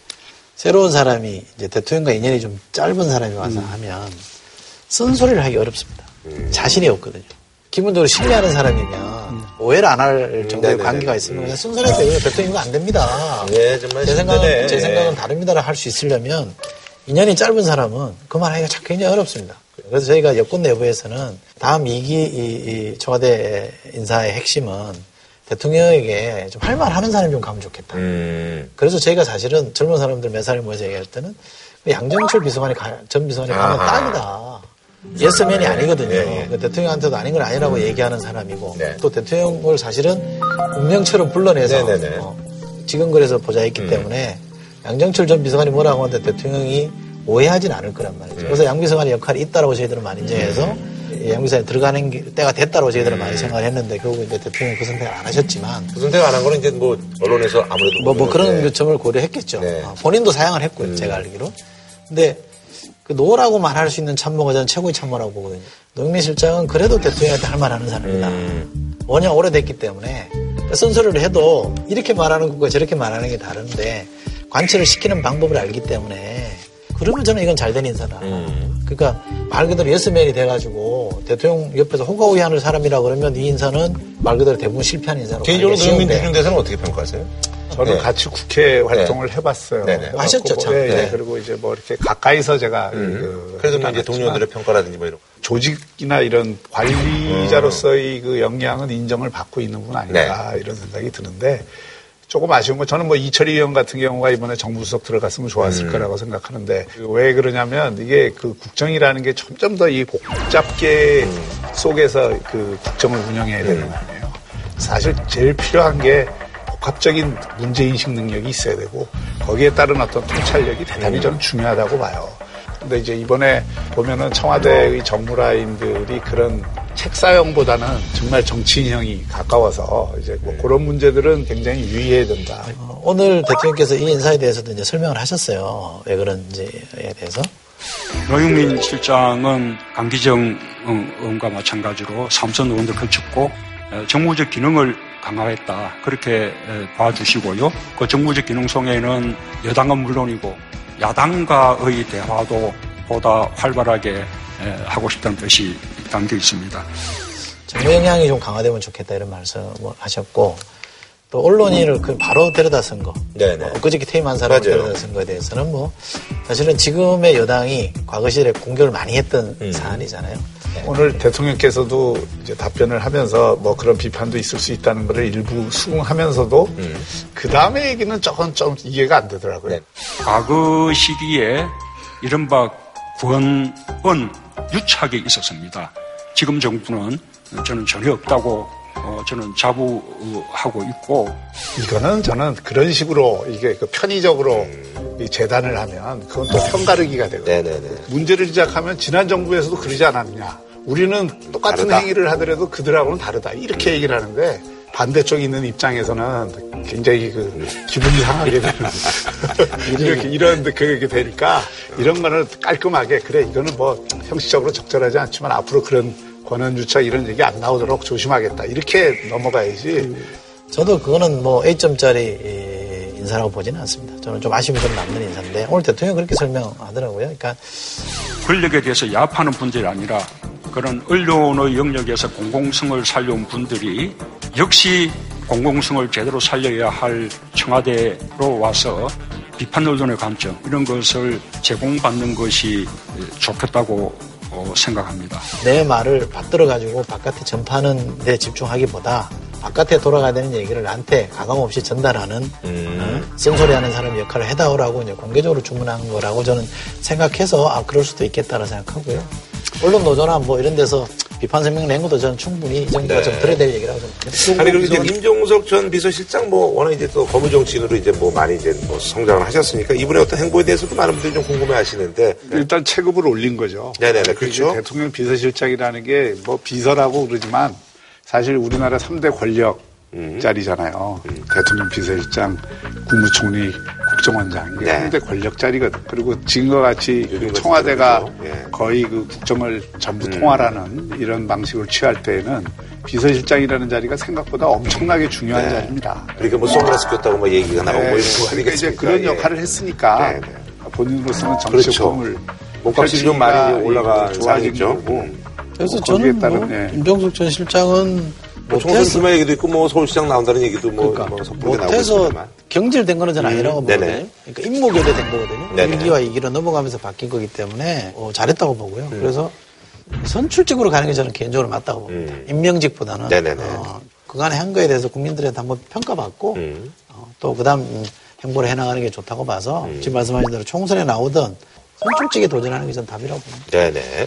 새로운 사람이 이제 대통령과 인연이 좀 짧은 사람이 와서 음. 하면 쓴소리를 하기 어렵습니다. 자신이 없거든요. 기본적으로 신뢰하는 사람이면 오해를 안 할 정도의 네네네. 관계가 있으면 그냥 쓴소리해도 이거 대통령이 안 됩니다. 네, 정말 제 생각은. 제 생각은 다릅니다를 할 수 있으려면 인연이 짧은 사람은 그 말하기가 참 굉장히 어렵습니다. 그래서 저희가 여권 내부에서는 다음 2기 이, 이 청와대 인사의 핵심은 대통령에게 좀 할 말 하는 사람이 좀 가면 좋겠다. 음. 그래서 저희가 사실은 젊은 사람들 몇 살이 모여서 얘기할 때는 그 양정철 비서관이 가- 전 비서관이 가면 아하. 딱이다. 예스맨이 아니거든요. 예, 예. 그 대통령한테도 아닌 건 아니라고 얘기하는 사람이고 네. 또 대통령을 사실은 운명처럼 불러내서 네네네. 어, 지금 그래서 보좌했기 음. 때문에 양정철 전 비서관이 뭐라고 하는데 대통령이 오해하진 않을 거란 말이죠. 음. 그래서 양 비서관의 역할이 있다라고 저희들은 많이 인정해서 양 비서관이 들어가는 게- 때가 됐다고 저희들은 많이 생각을 했는데 결국 이제 대통령이 그 선택을 안 하셨지만 그 선택 안한 거는 이제 뭐 언론에서 아무래도 뭐, 뭐 그런 네. 점을 고려했겠죠. 네. 어, 본인도 사양을 했고요, 제가 알기로. 근데 그 no라고 말할 수 있는 참모가 저는 최고의 참모라고 보거든요. 노영민 실장은 그래도 대통령한테 할 말 하는 사람이다. 음. 워낙 오래됐기 때문에 쓴소리를 해도 이렇게 말하는 것과 저렇게 말하는 게 다른데 관철을 시키는 방법을 알기 때문에 그러면 저는 이건 잘 된 인사다. 음. 그러니까 말 그대로 예스맨이 돼가지고 대통령 옆에서 호가호위하는 사람이라 그러면 이 인사는 말 그대로 대부분 실패한 인사로 개인적으로 노영민 대사는 어떻게 평가하세요? 저는 네. 같이 국회 활동을 해봤어요. 네네. 그래갖고 하셨죠, 뭐, 참. 예, 예. 네. 그리고 이제 뭐 이렇게 가까이서 제가 그 음. 그래도 뭐 이제 동료들의 평가라든지 뭐 이런 거. 조직이나 이런 관리자로서의 그 역량은 인정을 받고 있는 분 아닌가 이런 생각이 드는데 조금 아쉬운 건 저는 뭐 이철희 의원 같은 경우가 이번에 정부수석 들어갔으면 좋았을 거라고 생각하는데 왜 그러냐면 이게 그 국정이라는 게 점점 더 이 복잡계 속에서 그 국정을 운영해야 되는 거 아니에요. 사실 제일 필요한 게 복합적인 문제인식 능력이 있어야 되고 거기에 따른 어떤 통찰력이 대단히 저는 중요하다고 봐요. 근데 이제 이번에 보면은 청와대의 정무라인들이 그런 책사형보다는 정말 정치인형이 가까워서 이제 뭐 그런 문제들은 굉장히 유의해야 된다. 어, 오늘 대통령께서 이 인사에 대해서도 이제 설명을 하셨어요. 왜 그런지에 대해서. 노영민 실장은 강기정 의원과 마찬가지로 삼선 의원도 거쳤고 어, 정무적 기능을 강화했다 그렇게 에, 봐주시고요. 그 정무적 기능 속에는 여당은 물론이고 야당과의 대화도 보다 활발하게 에, 하고 싶다는 뜻이 담겨 있습니다. 정무 영향이 좀 강화되면 좋겠다 이런 말씀을 하셨고 또 언론인을 그 바로 데려다 쓴 거. 네네. 어, 그저께 퇴임한 사람을 맞아요. 데려다 쓴 거에 대해서는 뭐 사실은 지금의 여당이 과거 시절에 공격을 많이 했던 음. 사안이잖아요. 네. 오늘 대통령께서도 이제 답변을 하면서 뭐 그런 비판도 있을 수 있다는 것을 일부 수긍하면서도 그 다음에 얘기는 조금 좀 이해가 안 되더라고요. 과거 시기에 이른바 권은 유착이 있었습니다. 지금 정부는 저는 전혀 없다고 어, 저는 자부하고 있고 이거는 저는 그런 식으로 이게 그 편의적으로 이 재단을 하면 그건 또 편가르기가 되고 네네네. 문제를 시작하면 지난 정부에서도 그러지 않았냐. 우리는 똑같은 다르다. 행위를 하더라도 그들하고는 다르다. 이렇게 얘기를 하는데 반대쪽에 있는 입장에서는 굉장히 그 기분이 상하게 되는 이렇게 이런 그게 되니까 이런 거는 깔끔하게 그래 이거는 뭐 형식적으로 적절하지 않지만 앞으로 그런 권한유착 이런 얘기 안 나오도록 조심하겠다 이렇게 넘어가야지 저도 그거는 뭐 A점짜리 이, 인사라고 보지는 않습니다. 저는 좀 아쉬움이 좀 남는 인사인데 오늘 대통령이 그렇게 설명하더라고요. 그러니까 권력에 대해서 야합하는 분들이 아니라 그런 언론의 영역에서 공공성을 살려온 분들이 역시 공공성을 제대로 살려야 할 청와대로 와서 비판 언론의 관점 이런 것을 제공받는 것이 좋겠다고 어, 생각합니다. 내 말을 받들어 가지고 바깥에 전파하는 데 집중하기보다 바깥에 돌아가야 되는 얘기를 나한테 가감 없이 전달하는 어? 쓴소리하는 사람 역할을 해다오라고 이제 공개적으로 주문한 거라고 저는 생각해서 아 그럴 수도 있겠다라 생각하고요. 언론 노조나 뭐 이런 데서 비판声명 낸 것도 저는 충분히 이 정도가 네. 좀 들어야 될 얘기라고 좀. 아니 그리고 이제 임종석 전 비서실장 뭐 워낙 이제 또 거무 정치인으로 이제 뭐 많이 이제 뭐 성장을 하셨으니까 이분의 어떤 행보에 대해서도 많은 분들이 좀 궁금해하시는데 일단 체급을 올린 거죠. 네네네 그렇죠. 대통령 비서실장이라는 게 뭐 비서라고 그러지만 사실 우리나라 3대 권력 자리잖아요. 대통령 비서실장, 국무총리, 국정원장 이게 네. 3대 권력 자리거든. 그리고 지금과 같이 그 청와대가 거의 그 국정을 전부 통할하는 이런 방식을 취할 때에는 비서실장이라는 자리가 생각보다 엄청나게 중요한 자리입니다. 그러니까 뭐 선글라스 꼈다고 뭐 얘기가 나오고 뭐 이런 거 그러니까 이제 아니겠습니까? 그런 예. 역할을 했으니까 본인으로서는 그렇죠. 정치권을 몸값이 좀 많이 이제 좋아진 상황이죠. 그래서 뭐 저는 따른, 뭐 예. 임종석 전 실장은 뭐 총선 출마 얘기도 있고 뭐 서울시장 나온다는 얘기도 뭐, 뭐 섣부르게 나오고 있습니다만. 경질된 거는 저는 아니라고 음, 보거든요. 그러니까 임무교대된 거거든요. 네네. 1기와 2기로 넘어가면서 바뀐 거기 때문에 어, 잘했다고 보고요. 음. 그래서 선출직으로 가는 게 저는 개인적으로 맞다고 봅니다. 임명직보다는 음. 네네네. 어, 그간의 한 거에 대해서 국민들한테 한번 평가받고 음. 어, 또 그다음 음, 행보를 해나가는 게 좋다고 봐서 지금 말씀하신 대로 총선에 나오던 선출직에 도전하는 게 전 답이라고 봅니다. 네네.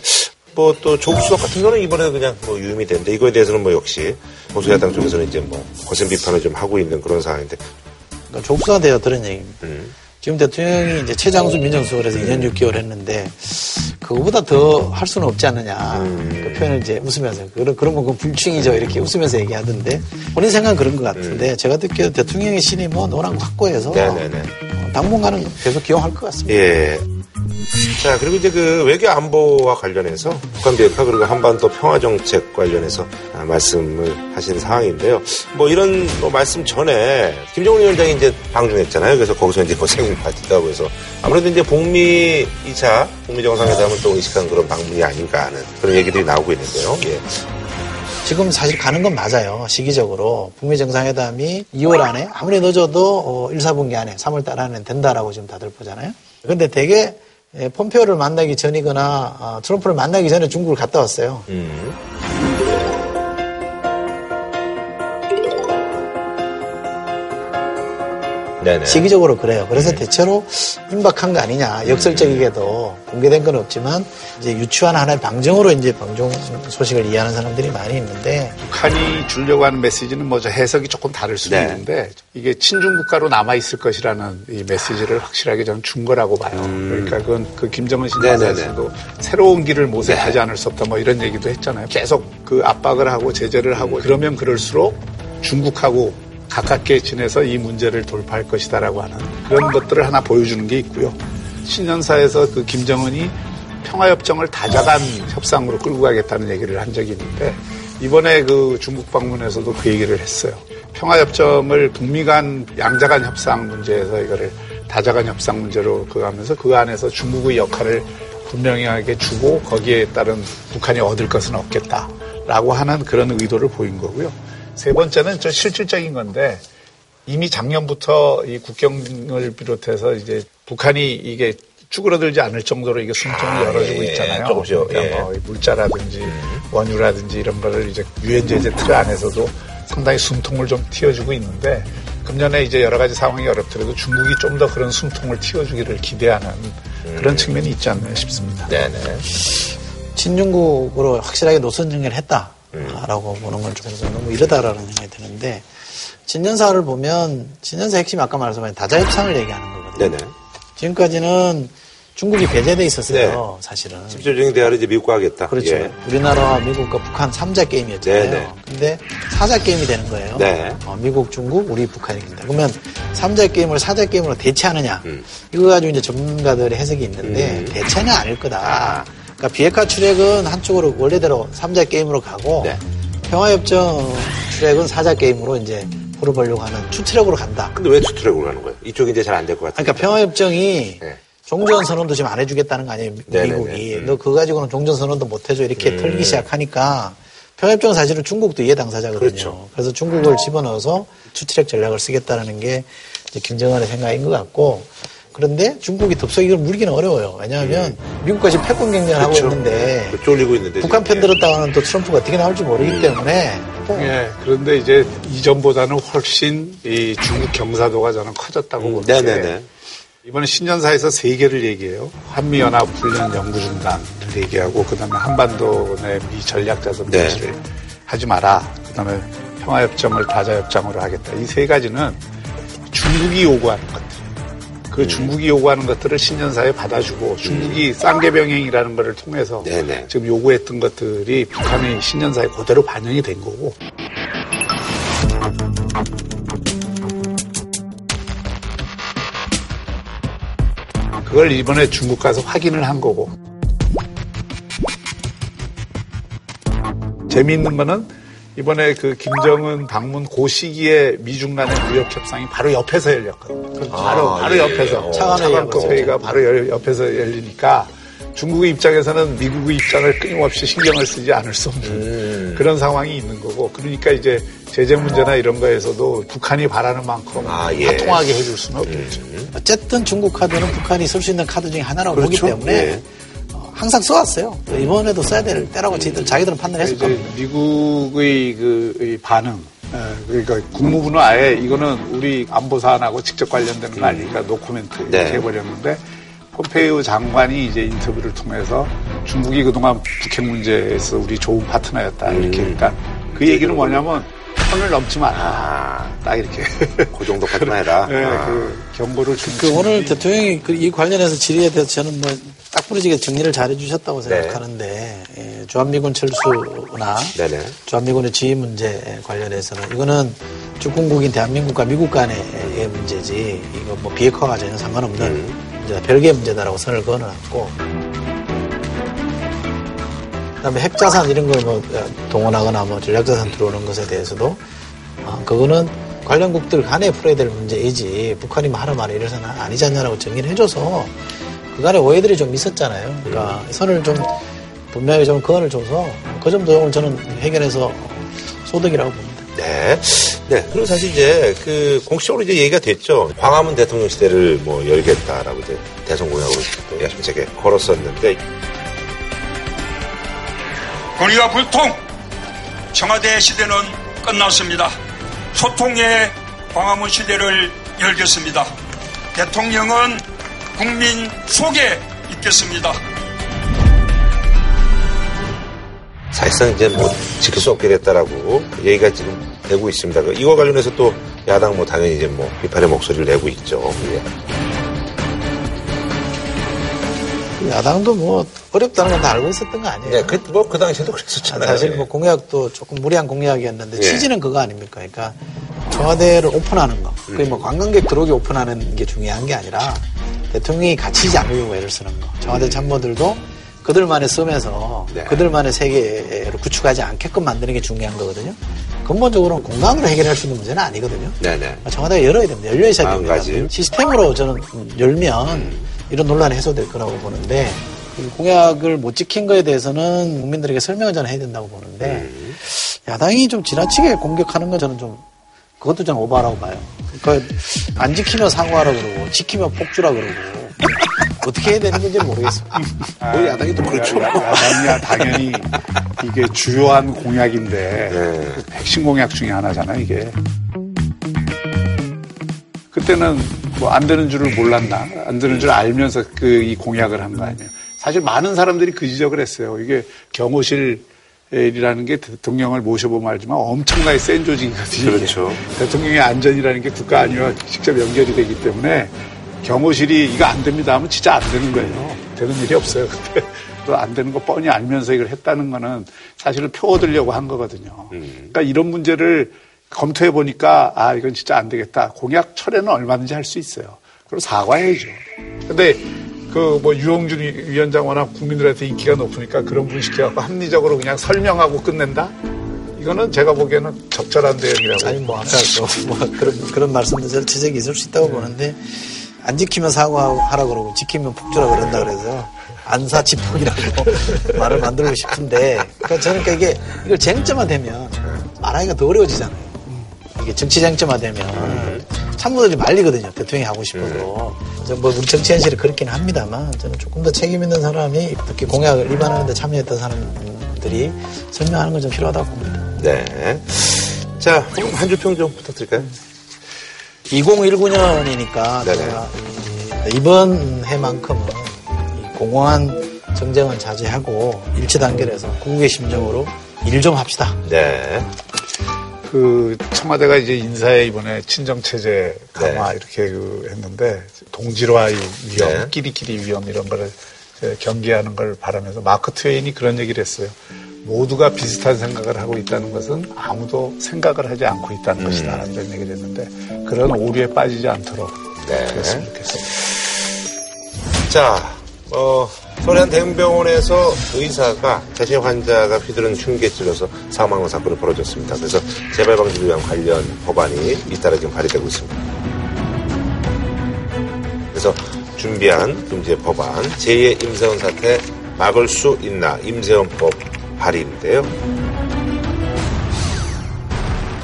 뭐 또 조국 수석 같은 거는 이번에 그냥 뭐 유임이 됐는데 이거에 대해서는 뭐 역시 보수야당 쪽에서는 이제 뭐 거센 비판을 좀 하고 있는 그런 상황인데. 그러니까 되어 들은 얘기입니다. 음. 지금 대통령이 이제 최장수 민정수석을 해서 2년 6개월 했는데 그거보다 더 할 수는 없지 않느냐 그 표현을 이제 웃으면서 그런 그런 건 불충이죠 이렇게 웃으면서 얘기하던데 본인 생각은 그런 것 같은데 제가 듣기에도 대통령의 신임은 워낙 확고해서 네네네. 어, 당분간은 계속 기용할 것 같습니다. 예. 자, 그리고 이제 그 외교 안보와 관련해서 북한 비핵화 그리고 한반도 평화 정책 관련해서 아, 말씀을 하신 상황인데요. 뭐 이런 뭐 말씀 전에 김정은 위원장이 이제 방중했잖아요. 그래서 거기서 이제 뭐 생일 파티다고 해서 아무래도 이제 북미 2차 북미 정상회담을 또 의식한 그런 방문이 아닌가 하는 그런 얘기들이 나오고 있는데요. 예. 지금 사실 가는 건 맞아요. 시기적으로 북미 정상회담이 2월 안에 아무리 늦어도 어, 1, 4분기 안에 3월 달 안에 된다라고 지금 다들 보잖아요. 그런데 대개 예, 폼페오를 만나기 전이거나 어, 트럼프를 만나기 전에 중국을 갔다 왔어요. 네네. 시기적으로 그래요. 그래서 대체로 임박한 거 아니냐. 역설적이게도 공개된 건 없지만 이제 유추한 하나의 방정으로 이제 방종 소식을 이해하는 사람들이 많이 있는데 북한이 주려고 하는 메시지는 뭐저 해석이 조금 다를 수도 네. 있는데 이게 친중 국가로 남아 있을 것이라는 이 메시지를 확실하게 저는 준 거라고 봐요. 그러니까 그건 그 김정은 음. 신사에서도 새로운 길을 모색하지 않을 수 없다 뭐 이런 얘기도 했잖아요. 계속 그 압박을 하고 제재를 하고 그러면 그럴수록 중국하고 가깝게 지내서 이 문제를 돌파할 것이다라고 하는 그런 것들을 하나 보여주는 게 있고요. 신년사에서 그 김정은이 평화협정을 다자간 협상으로 끌고 가겠다는 얘기를 한 적이 있는데 이번에 그 중국 방문에서도 그 얘기를 했어요. 평화협정을 북미 간 양자간 협상 문제에서 이거를 다자간 협상 문제로 그 하면서 그 안에서 중국의 역할을 분명하게 주고 거기에 따른 북한이 얻을 것은 없겠다라고 하는 그런 의도를 보인 거고요. 세 번째는 저 실질적인 건데 이미 작년부터 이 국경을 비롯해서 이제 북한이 이게 쭈그러들지 않을 정도로 이게 숨통을 아, 열어주고 예, 있잖아요. 조금씩요. 그러니까 예. 뭐 물자라든지 원유라든지 이런 거를 이제 유엔 제재 틀 안에서도 상당히 숨통을 좀 틔워주고 있는데 금년에 이제 여러 가지 상황이 어렵더라도 중국이 좀 더 그런 숨통을 틔워주기를 기대하는 그런 측면이 있지 않나 싶습니다. 네네. 친중국으로 확실하게 노선 정리를 했다 라고 보는 건좀 너무 이르다라는 생각이 드는데 진년사를 보면 진년사 핵심이 아까 말씀하신 다자협상을 얘기하는 거거든요. 네네. 지금까지는 중국이 배제돼 있었어요, 사실은. 직접적인 대화를 이제 미국과 하겠다. 그렇죠. 예. 우리나라와 미국과 북한 3자 게임이었잖아요. 네네. 근데 4자 게임이 되는 거예요. 네. 어, 미국, 중국, 우리, 북한이 된다. 그러면 3자 게임을 4자 게임으로 대체하느냐. 음. 이거 가지고 이제 전문가들의 해석이 있는데 대체는 아닐 거다. 그러니까 비핵화 트랙은 한쪽으로 원래대로 3자 게임으로 가고 네. 평화협정 트랙은 4자 게임으로 이제 풀어보려고 하는 two track으로 간다. 근데 왜 two track으로 가는 거예요? 이쪽이 이제 잘 안 될 것 같아요. 그러니까 평화협정이 네. 종전 선언도 지금 안 해주겠다는 거 아니에요, 네네네. 미국이. 음. 너 그거 가지고는 종전 선언도 못 해줘 이렇게 음. 털기 시작하니까 평화협정은 사실은 중국도 이해 당사자거든요. 그렇죠. 그래서 중국을 집어넣어서 투트랙 전략을 쓰겠다는 게 김정은의 생각인 것 같고 그런데 중국이 덥석 이걸 물기는 어려워요. 왜냐하면 미국과 지금 패권 경쟁을 하고 그렇죠. 있는데 그 쫄리고 있는데. 북한 편 들었다가는 또 트럼프가 어떻게 나올지 모르기 때문에 예, 그런데 이제 이전보다는 훨씬 이 중국 경사도가 저는 커졌다고 보는데 음, 네네네. 이번에 신년사에서 세 개를 얘기해요. 한미연합 훈련 연구중단을 얘기하고 그다음에 한반도 내 미 전략자산 네. 배치를 하지 마라. 그다음에 평화협정을 다자협정으로 하겠다. 이 세 가지는 중국이 요구하는 것들. 그 음. 중국이 요구하는 것들을 신년사에 받아주고 중국이 쌍계병행이라는 것을 통해서 네네. 지금 요구했던 것들이 북한의 신년사에 그대로 반영이 된 거고 그걸 이번에 중국 가서 확인을 한 거고 재미있는 거는 이번에 그 김정은 방문 그 시기에 미중 간의 무역 협상이 바로 옆에서 열렸거든요. 바로 아, 바로 예. 옆에서 차관회 차관급 열고. 회의가 바로 열- 옆에서 열리니까 중국의 입장에서는 미국의 입장을 끊임없이 신경을 쓰지 않을 수 없는 음. 그런 상황이 있는 거고 그러니까 이제 제재 문제나 이런 거에서도 북한이 바라는 만큼 아, 예. 다 통하게 해줄 수는 없겠죠. 어쨌든 중국 카드는 북한이 쓸 수 있는 카드 중에 하나라고 그렇죠. 보기 때문에 예. 어, 항상 써왔어요. 이번에도 써야 될 때라고 저희들, 자기들은 판단했을 겁니다. 미국의 그이 반응, 에, 그러니까 국무부는 아예 이거는 우리 안보 사안하고 직접 관련되는 거 아니니까 노코멘트 이렇게 네. 해버렸는데 폼페이오 장관이 이제 인터뷰를 통해서 중국이 그동안 북핵 문제에서 우리 좋은 파트너였다 이렇게 그러니까 그 얘기는 뭐냐면 선을 넘지 마라 딱 이렇게 그 정도까지만 해라. 네, 아. 그 경고를 준 그 오늘 대통령이 그 이 관련해서 질의에 대해서 저는 뭐 딱 부러지게 정리를 잘 해주셨다고 네. 생각하는데 예, 주한미군 철수나 네네. 주한미군의 지휘 문제 관련해서는 이거는 주권국인 대한민국과 미국 간의 문제지 이거 뭐 비핵화가 전혀 상관없는 음. 문제다 별개의 문제다라고 선을 그어놨고 그다음에 핵자산 이런 걸 뭐 동원하거나 뭐 전략자산 들어오는 것에 대해서도 어, 그거는 관련국들 간에 풀어야 될 문제이지 북한이 뭐 하루 만에 이래서는 아니지 않냐라고 정리를 해줘서 그간에 오해들이 좀 있었잖아요. 그러니까 선을 좀 분명히 좀 그언을 줘서 그 점도 오늘 저는 해결해서 소득이라고 봅니다. 네. 네. 그리고 사실 이제 그 공식적으로 이제 얘기가 됐죠. 광화문 대통령 시대를 뭐 열겠다라고 이제 대선 공약으로 또 야심차게 걸었었는데 권위와 불통, 청와대 시대는 끝났습니다. 소통의 광화문 시대를 열겠습니다. 대통령은 국민 속에 있겠습니다. 사실상 이제 뭐 지킬 수 없게 됐다라고 얘기가 지금 되고 있습니다. 그 이와 관련해서 또 야당 뭐 당연히 이제 뭐 비판의 목소리를 내고 있죠. 예. 야당도 뭐 어렵다는 건 다 알고 있었던 거 아니에요? 네, 그, 뭐, 그 당시에도 그랬었잖아요. 사실 예. 뭐 공약도 조금 무리한 공약이었는데 예. 취지는 그거 아닙니까? 그러니까 청와대를 오픈하는 거. 그게 음. 뭐 관광객 들어오게 오픈하는 게 중요한 게 아니라 대통령이 갇히지 않으려고 애를 쓰는 거. 음. 청와대 참모들도 그들만의 섬에서 네. 그들만의 세계를 구축하지 않게끔 만드는 게 중요한 거거든요. 근본적으로는 공간으로 해결할 수 있는 문제는 아니거든요. 네네. 청와대가 열어야 됩니다. 열려 있어야 됩니다. 시스템으로 저는 열면 이런 논란이 해소될 거라고 보는데 이 공약을 못 지킨 거에 대해서는 국민들에게 설명을 저는 해야 된다고 보는데 야당이 좀 지나치게 공격하는 건 저는 좀 그것도 저는 오바라고 봐요. 그러니까 안 지키면 사과하라 그러고 지키면 폭주라 그러고 어떻게 해야 되는 건지 모르겠어요. 뭐 야당이 또 그렇죠. 야- 야당이야 당연히 이게 주요한 공약인데 네. 핵심 공약 중에 하나잖아 이게. 그때는 뭐 안 되는 줄을 몰랐나 안 되는 줄 알면서 그 이 공약을 한 거 아니에요. 사실 많은 사람들이 그 지적을 했어요. 이게 경호실 이라는 게 대통령을 모셔보면 알지만 엄청나게 센 조직이거든요. 그렇죠. 대통령의 안전이라는 게 국가 안위와 직접 연결이 되기 때문에 경호실이 이거 안 됩니다 하면 진짜 안 되는 거예요. 되는 일이 없어요. 그때 또안 되는 거 뻔히 알면서 이걸 했다는 거는 사실은 표 얻으려고 한 거거든요. 그러니까 이런 문제를 검토해 보니까 아 이건 진짜 안 되겠다. 공약 철회는 얼마든지 할 수 있어요. 그럼 사과해야죠. 근데 그 뭐 유영준 위- 위원장 워낙 국민들한테 인기가 높으니까 그런 분 시켜갖고 합리적으로 그냥 설명하고 끝낸다? 이거는 제가 보기에는 적절한 대응이라고. 아니 뭐 아까 또뭐 그런 그런 말씀도 저 지적이 있을 수 있다고 보는데 안 지키면 사과하라 그러고 지키면 폭주라 그런다 그래서 안사치폭이라고 말을 만들고 싶은데 그러니까 저는 그러니까 이게 이걸 쟁점화 되면 말하기가 더 어려워지잖아요. 이게 정치 쟁점화 되면 참모들이 말리거든요. 대통령이 하고 싶어도. 음. 뭐 우리 정치 현실이 그렇긴 합니다만 저는 조금 더 책임 있는 사람이 특히 공약을 위반하는데 참여했던 사람들이 설명하는 건 좀 필요하다고 봅니다. 네. 자, 한줄평좀 부탁드릴까요? 2019년이니까 이번 해만큼은 공허한 정쟁은 자제하고 일치 단결해서 국국의 심정으로 일 좀 합시다. 네. 그 청와대가 이제 인사에 이번에 친정 체제 강화 네. 이렇게 그 했는데 동질화의 위험, 네. 끼리끼리 위험 이런 거를 경계하는 걸 바라면서 마크 트웨인이 그런 얘기를 했어요. 모두가 비슷한 생각을 하고 있다는 것은 아무도 생각을 하지 않고 있다는 음. 것이다. 이런 얘기를 했는데 그런 오류에 빠지지 않도록 네. 그랬으면 좋겠습니다. 자, 어, 서울한 대형병원에서 의사가 자신의 환자가 휘두른 흉기에 찔려서 사망한 사건이 벌어졌습니다. 그래서 재발 방지를 위한 관련 법안이 잇따라 지금 발의되고 있습니다. 그래서 준비한 금지의 법안 제2의 임세원 사태 막을 수 있나 임세원법 발의인데요.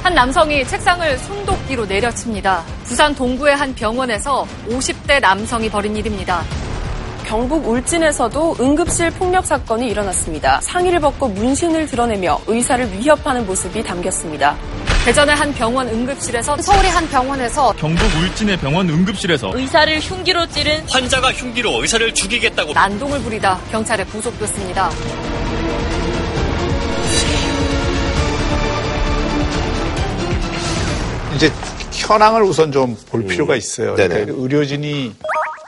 한 남성이 책상을 손도끼로 내려칩니다. 부산 동구의 한 병원에서 50대 남성이 벌인 일입니다. 경북 울진에서도 응급실 폭력 사건이 일어났습니다. 상의를 벗고 문신을 드러내며 의사를 위협하는 모습이 담겼습니다. 대전의 한 병원 응급실에서 서울의 한 병원에서 경북 울진의 병원 응급실에서 의사를 흉기로 찌른 환자가 흉기로 의사를 죽이겠다고 난동을 부리다 경찰에 구속됐습니다. 이제 현황을 우선 좀 볼 필요가 있어요. 그러니까 의료진이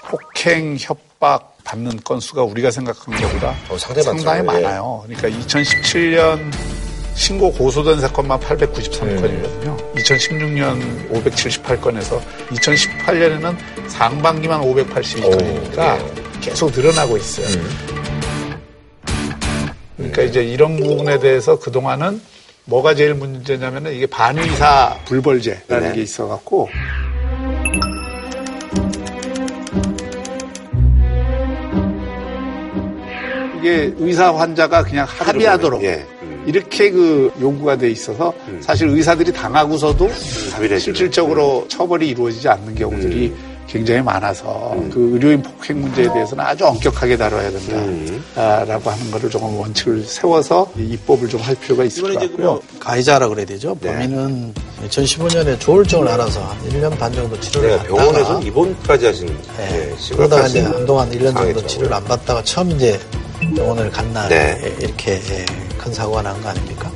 폭행, 협박 받는 건수가 우리가 생각하는 것보다 어, 상당히 많아요. 그러니까 2017년 신고 고소된 사건만 893건이거든요. 2016년 578건에서 2018년에는 상반기만 582건이니까 계속 늘어나고 있어요. 음. 그러니까 이제 이런 부분에 대해서 그동안은 뭐가 제일 문제냐면은 이게 반의사 불벌제라는 네. 게 있어갖고 이게 의사 환자가 그냥 합의하도록 예. 음. 이렇게 그 요구가 돼 있어서 음. 사실 의사들이 당하고서도 음, 실질적으로 처벌이 이루어지지 않는 경우들이 음. 굉장히 많아서 음. 그 의료인 폭행 문제에 대해서는 아주 엄격하게 다뤄야 된다라고 음. 하는 것을 조금 원칙을 세워서 입법을 좀 할 필요가 있을 것 같고요. 뭐 가해자라 그래야 되죠. 네. 범인은 2015년에 조울증을 알아서 한 1년 반 정도 치료를 네, 받다가 병원에서 입원까지 하신 네. 네, 그러다가 이제 한동안 1년 정도 치료를 안 받다가 처음 이제 병원을 간 날에 네. 이렇게 큰 사고가 난 거 아닙니까?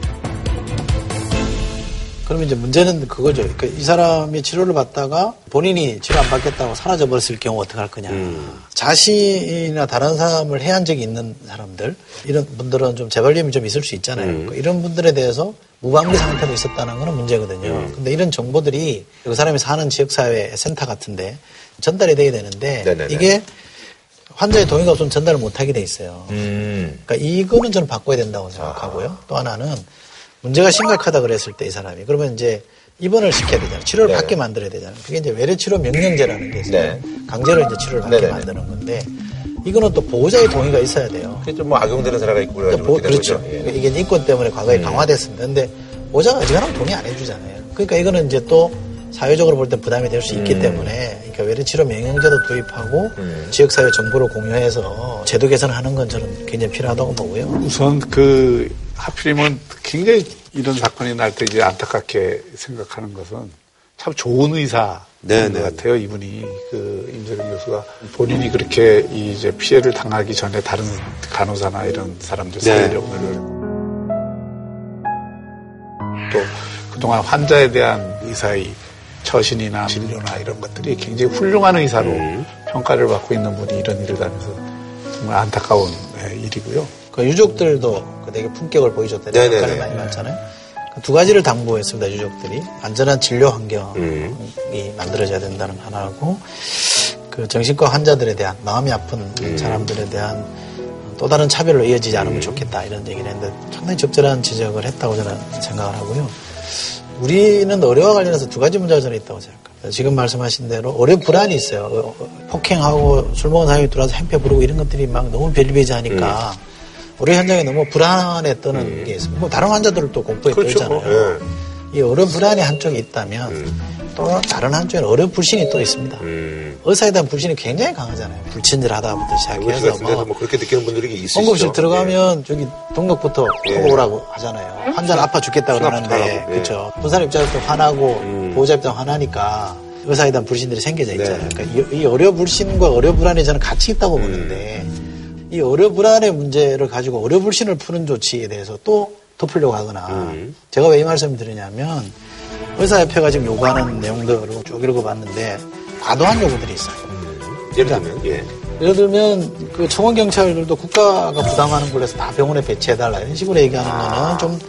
그러면 이제 문제는 그거죠. 그러니까 이 사람이 치료를 받다가 본인이 치료 안 받겠다고 사라져 버렸을 경우 어떻게 할 거냐. 음. 자신이나 다른 사람을 해한 적이 있는 사람들 이런 분들은 좀 재발림이 좀 있을 수 있잖아요. 음. 이런 분들에 대해서 무방비 상태로 있었다는 거는 문제거든요. 음. 근데 이런 정보들이 그 사람이 사는 지역사회 센터 같은데 전달이 돼야 되는데 네네네. 이게 환자의 동의가 없으면 전달을 못하게 돼 있어요. 음. 그러니까 이거는 저는 바꿔야 된다고 생각하고요. 아. 또 하나는 문제가 심각하다 그랬을 때 이 사람이 그러면 이제 입원을 시켜야 되잖아요. 치료를 네. 받게 만들어야 되잖아요. 그게 이제 외래치료 명령제라는 게 있어요. 네. 강제로 이제 치료를 받게 네네. 만드는 건데 이거는 또 보호자의 동의가 있어야 돼요. 그게 좀 뭐 악용되는 사례가 있고 그러니까 보, 그렇죠. 예. 이게 인권 때문에 과거에 음. 강화됐습니다. 근데 보호자가 어지간하면 동의 안 해주잖아요. 그러니까 이거는 이제 또 사회적으로 볼때 부담이 될 수 있기 음. 때문에 그러니까 외래치료 명령제도 도입하고 음. 지역사회 정보를 공유해서 제도 개선하는 건 저는 굉장히 필요하다고 보고요. 우선 그 하필이면 굉장히 이런 사건이 날 때 이제 안타깝게 생각하는 것은 참 좋은 의사 네, 네. 같아요. 이분이 그 임세령 교수가 본인이 그렇게 이제 피해를 당하기 전에 다른 간호사나 이런 사람들 살려고 네. 또 그동안 환자에 대한 의사의 처신이나 진료나 이런 것들이 굉장히 훌륭한 의사로 음. 평가를 받고 있는 분이 이런 일을 하면서 정말 안타까운 예, 일이고요. 그 유족들도 그 되게 품격을 보여줬다는 평가를 많이 받잖아요. 그두 가지를 당부했습니다. 유족들이 안전한 진료 환경이 음. 만들어져야 된다는 하나고 그 정신과 환자들에 대한 마음이 아픈 음. 사람들에 대한 또 다른 차별로 이어지지 않으면 음. 좋겠다 이런 얘기를 했는데 상당히 적절한 지적을 했다고 저는 생각을 하고요. 우리는 의료와 관련해서 두 가지 문제가 저는 있다고 생각합니다. 지금 말씀하신 대로 의료 불안이 있어요. 어, 어, 폭행하고 술 먹은 사람이 들어와서 행패 부르고 이런 것들이 막 너무 별비하니까 음. 의료 현장에 너무 불안에 떠는 음. 게 있습니다. 뭐 다른 환자들을 또 공포에 그렇죠. 떨잖아요. 네. 이 어려 불안이 한쪽에 있다면 음. 또 다른 한쪽에는 어려 불신이 또 있습니다. 의사에 대한 불신이 굉장히 강하잖아요. 불친절하다부터 시작해서 데서 뭐뭐 그렇게 느끼는 분들이 있으시죠. 응급실 들어가면 저기 등록부터 예. 오라고 하잖아요. 환자는 아파 죽겠다 수납부터 그러는데 예. 그렇죠. 분산 입장에서 화나고 보호자 입장 화나니까 의사에 대한 불신들이 생겨져 있잖아요. 그러니까 이, 이 어려 불신과 어려 불안이 저는 같이 있다고 보는데 이 어려 불안의 문제를 가지고 어려 불신을 푸는 조치에 대해서 또 덮으려고 하거나 제가 왜 이 말씀을 드리냐면 의사협회가 지금 요구하는 내용들을 쭉 읽어봤는데 과도한 요구들이 있어요. 예를 들면, 예. 예를 들면 그 청원 경찰들도 국가가 부담하는 걸로 해서 다 병원에 배치해달라 이런 식으로 얘기하는 거는 좀,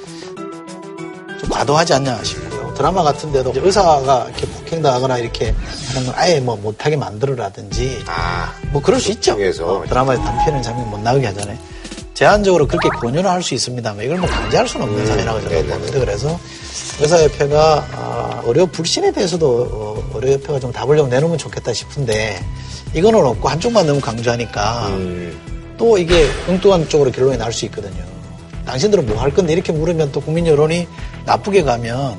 좀 과도하지 않냐 싶고요. 드라마 같은데도 의사가 이렇게 폭행당하거나 이렇게 하는 걸 아예 뭐 못하게 만들어라든지 뭐 그럴 수 있죠. 어, 드라마에서 단편은 장면 못 나오게 하잖아요. 제한적으로 그렇게 권유를 할 수 있습니다만 이걸 뭐 강제할 수는 없는 사회라고 저는 보는데 그래서 의사협회가 아, 의료 불신에 대해서도 어, 의료협회가 좀 답을 좀 내놓으면 좋겠다 싶은데 이거는 없고 한쪽만 너무 강조하니까 또 이게 엉뚱한 쪽으로 결론이 날 수 있거든요. 당신들은 뭐 할 건데 이렇게 물으면 또 국민 여론이 나쁘게 가면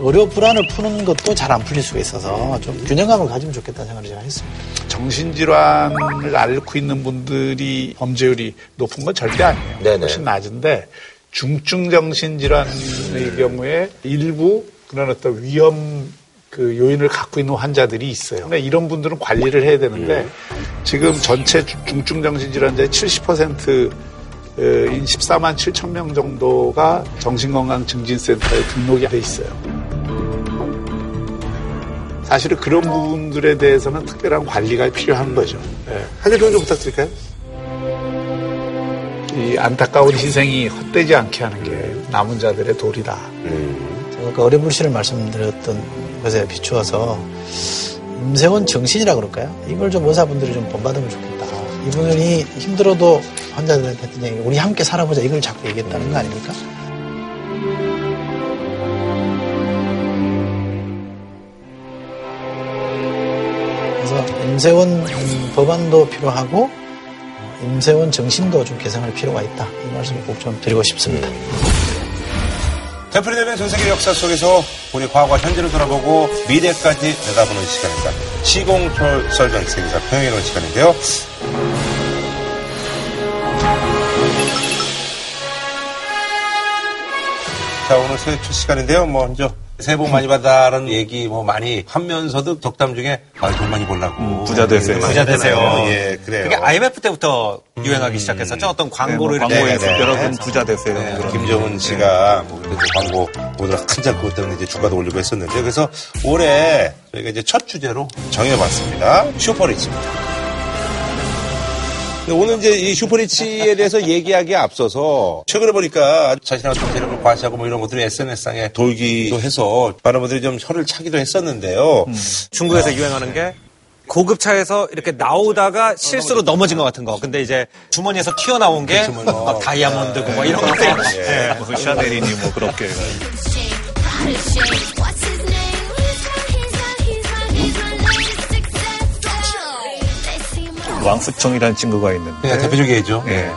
의료 불안을 푸는 것도 잘 안 풀릴 수가 있어서 좀 균형감을 가지면 좋겠다는 생각을 제가 했습니다. 정신질환을 앓고 있는 분들이 범죄율이 높은 건 절대 아니에요. 훨씬 낮은데 중증 정신 질환의 경우에 일부 그런 어떤 위험 그 요인을 갖고 있는 환자들이 있어요. 근데 이런 분들은 관리를 해야 되는데 지금 전체 주- 중증 정신 질환자의 70%인 14만 7천 명 정도가 정신건강증진센터에 등록이 돼 있어요. 사실은 그런 부분들에 대해서는 특별한 관리가 필요한 거죠. 예. 한줄 평좀 부탁드릴까요? 이 안타까운 희생이 헛되지 않게 하는 게 남은 자들의 도리다. 제가 그 어려 불신을 말씀드렸던 것에 비추어서 임세원 정신이라 그럴까요? 이걸 좀 의사분들이 좀 본받으면 좋겠다. 이분이 힘들어도 환자들한테 했던 얘기, 우리 함께 살아보자 이걸 자꾸 얘기했다는 거 아닙니까? 그래서 임세원 음, 법안도 필요하고 어, 임세원 정신도 좀 개선할 필요가 있다. 이 말씀을 꼭 좀 드리고 싶습니다. 되풀이 되는 전 세계 역사 속에서 우리 과거와 현재를 돌아보고 미래까지 내다보는 시간입니다. 시공철 썰전 세계사 평행하는 시간인데요. 자, 오늘 새해 첫 시간인데요. 뭐, 먼저, 새해 복 많이 받아라는 얘기 뭐 많이 하면서도 덕담 중에, 아, 돈 많이 벌라고. 부자 되세요. 많이 부자 되세요. 예, 그래요. 그게 IMF 때부터 유행하기 시작했었죠. 어떤 광고를 네, 뭐 이렇게 광고에서 해서 여러분 부자 되세요. 네, 김정은 씨가 뭐 그래서 광고 오늘 큰장 그것 때문에 이제 주가도 올리고 했었는데 그래서 올해 저희가 이제 첫 주제로 정해봤습니다. 슈퍼리치입니다. 근데 오늘 이제 이 슈퍼리치에 대해서 얘기하기에 앞서서 최근에 보니까 자신의 어떤 재력을 과시하고 뭐 이런 것들이 SNS상에 돌기도 해서 많은 분들이 좀 혀를 차기도 했었는데요. 중국에서 유행하는 게 고급차에서 이렇게 나오다가 실수로 넘어진 것 같은 거. 근데 이제 주머니에서 튀어나온 게 막 다이아몬드고 뭐 이런 것들. 네, 무슨 샤넬이니 뭐 그렇게. 왕수청이라는 친구가 있는데. 네, 대표적 예죠. 예.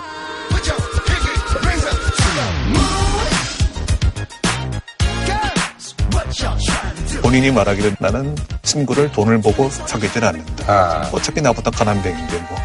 본인이 말하기를 나는 친구를 돈을 보고 사귀질 않는다. 어차피 나보다 가난뱅인데 뭐.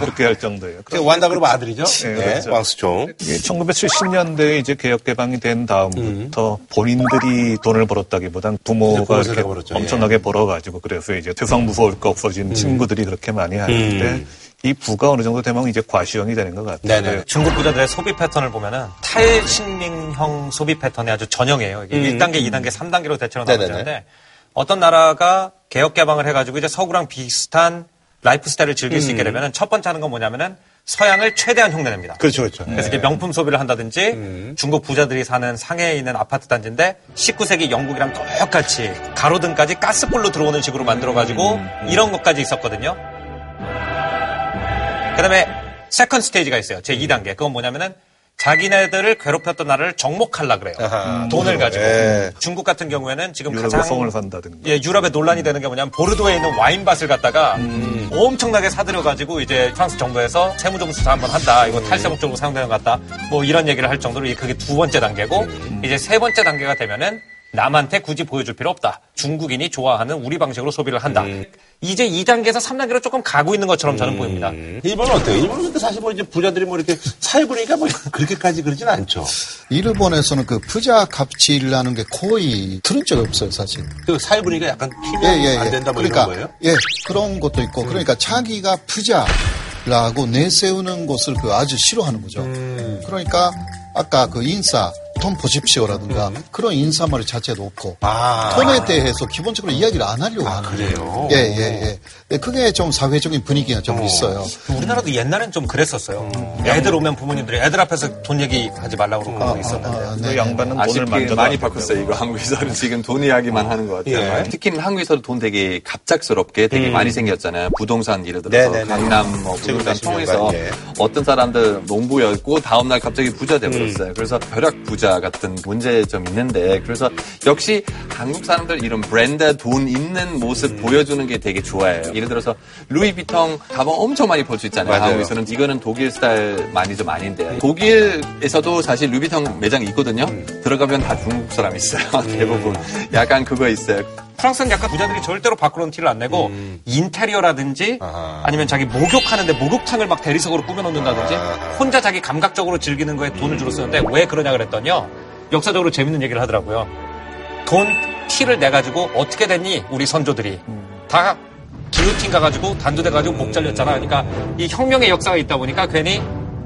그렇게 할 정도예요. 그 완다 그러면 아들이죠? 네, 네, 그렇죠. 왕수총. 이게 1970년대에 이제 개혁 개방이 된 다음부터 본인들이 돈을 벌었다기보단 부모가 부모 이렇게 벌었죠. 예. 엄청나게 벌어가지고 그래서 이제 세상 무서울 거 없어진 음. 친구들이 그렇게 많이 하는데 음. 이 부가 어느 정도 되면 이제 과시형이 되는 것 같아요. 네. 중국 부자들의 소비 패턴을 보면은 탈식민형 소비 패턴이 아주 전형이에요. 이게 음. 1단계, 2단계, 3단계로 대체로. 나눠지는데 어떤 나라가 개혁 개방을 해가지고 이제 서구랑 비슷한 라이프 스타일을 즐길 수 있게 음. 되면은 첫 번째 하는 건 뭐냐면은 서양을 최대한 흉내냅니다. 그렇죠, 그렇죠. 그래서 이제 명품 소비를 한다든지 음. 중국 부자들이 사는 상해에 있는 아파트 단지인데 19세기 영국이랑 똑같이 가로등까지 가스불로 들어오는 식으로 만들어가지고 음. 이런 것까지 있었거든요. 그 다음에 second stage가 있어요. 제 2단계. 그건 뭐냐면은 자기네들을 괴롭혔던 나라를 정복하려 그래요. 아하, 돈을 음, 가지고. 예. 중국 같은 경우에는 지금 가장 성을 산다든가. 예, 유럽에 논란이 되는 게 뭐냐면 보르도에 있는 와인밭을 갖다가 엄청나게 사들여 가지고 이제 프랑스 정부에서 세무조사 한번 한다. 이거 탈세 목적으로 사용되는 것 같다. 뭐 이런 얘기를 할 정도로 그게 두 번째 단계고 이제 세 번째 단계가 되면은 남한테 굳이 보여줄 필요 없다. 중국인이 좋아하는 우리 방식으로 소비를 한다. 이제 2단계에서 3단계로 조금 가고 있는 것처럼 저는 보입니다. 일본은 어때요? 일본은 근데 사실 뭐 이제 부자들이 뭐 이렇게 사회분위기가 뭐 그렇게까지 그러진 않죠. 일본에서는 그 부자 갑질이라는 게 거의 들은 적이 없어요, 사실. 그 사회분위기가 약간 튀면 안 된다 뭐 그러니까, 이런 거예요? 예, 그런 것도 있고, 그러니까 자기가 부자 라고 내세우는 것을 그 아주 싫어하는 거죠. 음. 그러니까 아까 그 인사, 돈 보십시오라든가 그런 인사말 자체도 없고 음. 아. 돈에 대해서 기본적으로 이야기를 안 하려고 하는 그래요? 예, 예, 예. 예, 그게 좀 사회적인 분위기가 좀 있어요. 우리나라도 옛날엔 좀 그랬었어요. 애들 오면 부모님들이 애들 앞에서 돈 얘기하지 말라고 그러고 그런 거 있었는데. 그 양반은 돈을 만져도 많이 안 바꿨어요. 이거 한국에서는 지금 돈 이야기만 하는 것 같아요. 예. 특히는 한국에서도 돈 되게 갑작스럽게 되게 음. 많이 생겼잖아요. 부동산 예를 들어서 네네네. 강남 뭐 부동산 통해서 10년간, 예. 어떤 사람들 농부였고 다음날 갑자기 부자 돼버렸어요. 음. 그래서 벼락 부자 같은 문제점 있는데 그래서 역시 한국 사람들 이런 브랜드 돈 있는 모습 음. 보여주는 게 되게 좋아해요. 예를 들어서 루이비통 가방 엄청 많이 볼 수 있잖아요. 맞아요. 한국에서는 이거는 독일 스타일 많이 좀 아닌데 독일에서도 사실 루이비통 매장이 있거든요. 들어가면 다 중국 사람 있어요. 대부분 약간 그거 있어요. 프랑스는 약간 부자들이 절대로 밖으로는 티를 안 내고 인테리어라든지 아니면 자기 목욕하는데 목욕탕을 막 대리석으로 꾸며놓는다든지 혼자 자기 감각적으로 즐기는 거에 돈을 주로 쓰는데 왜 그러냐 그랬더니요. 역사적으로 재밌는 얘기를 하더라고요. 돈 티를 내 가지고 어떻게 됐니 우리 선조들이 다 기요틴 가가지고 단두대 가지고 목 잘렸잖아. 그러니까 이 혁명의 역사가 있다 보니까 괜히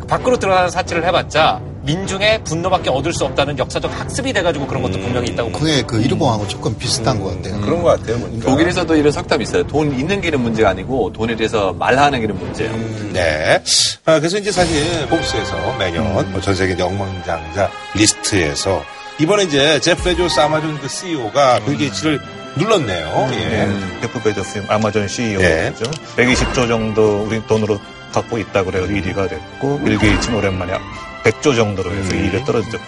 밖으로 드러나는 사치를 해봤자 민중의 분노밖에 얻을 수 없다는 역사적 학습이 돼가지고 그런 것도 분명히 있다고. 그게 그 일본하고 조금 비슷한 것 같아요. 그런 것 같아요. 보니까. 독일에서도 이런 석답이 있어요. 돈 있는 길은 문제가 아니고 돈에 대해서 말하는 길은 문제예요. 네. 아, 그래서 이제 사실 포브스에서 매년 뭐 전 세계 억만장자 리스트에서 이번에 이제 제프 베조스 아마존 그 CEO가 빌 게이츠를 눌렀네요. 예. 제프 베조스 아마존 예. CEO죠. 120조 정도 우리 돈으로 갖고 있다 그래요. 1위가 됐고 빌 게이츠는 오랜만에 100조 정도로 해서 2위에 떨어졌죠.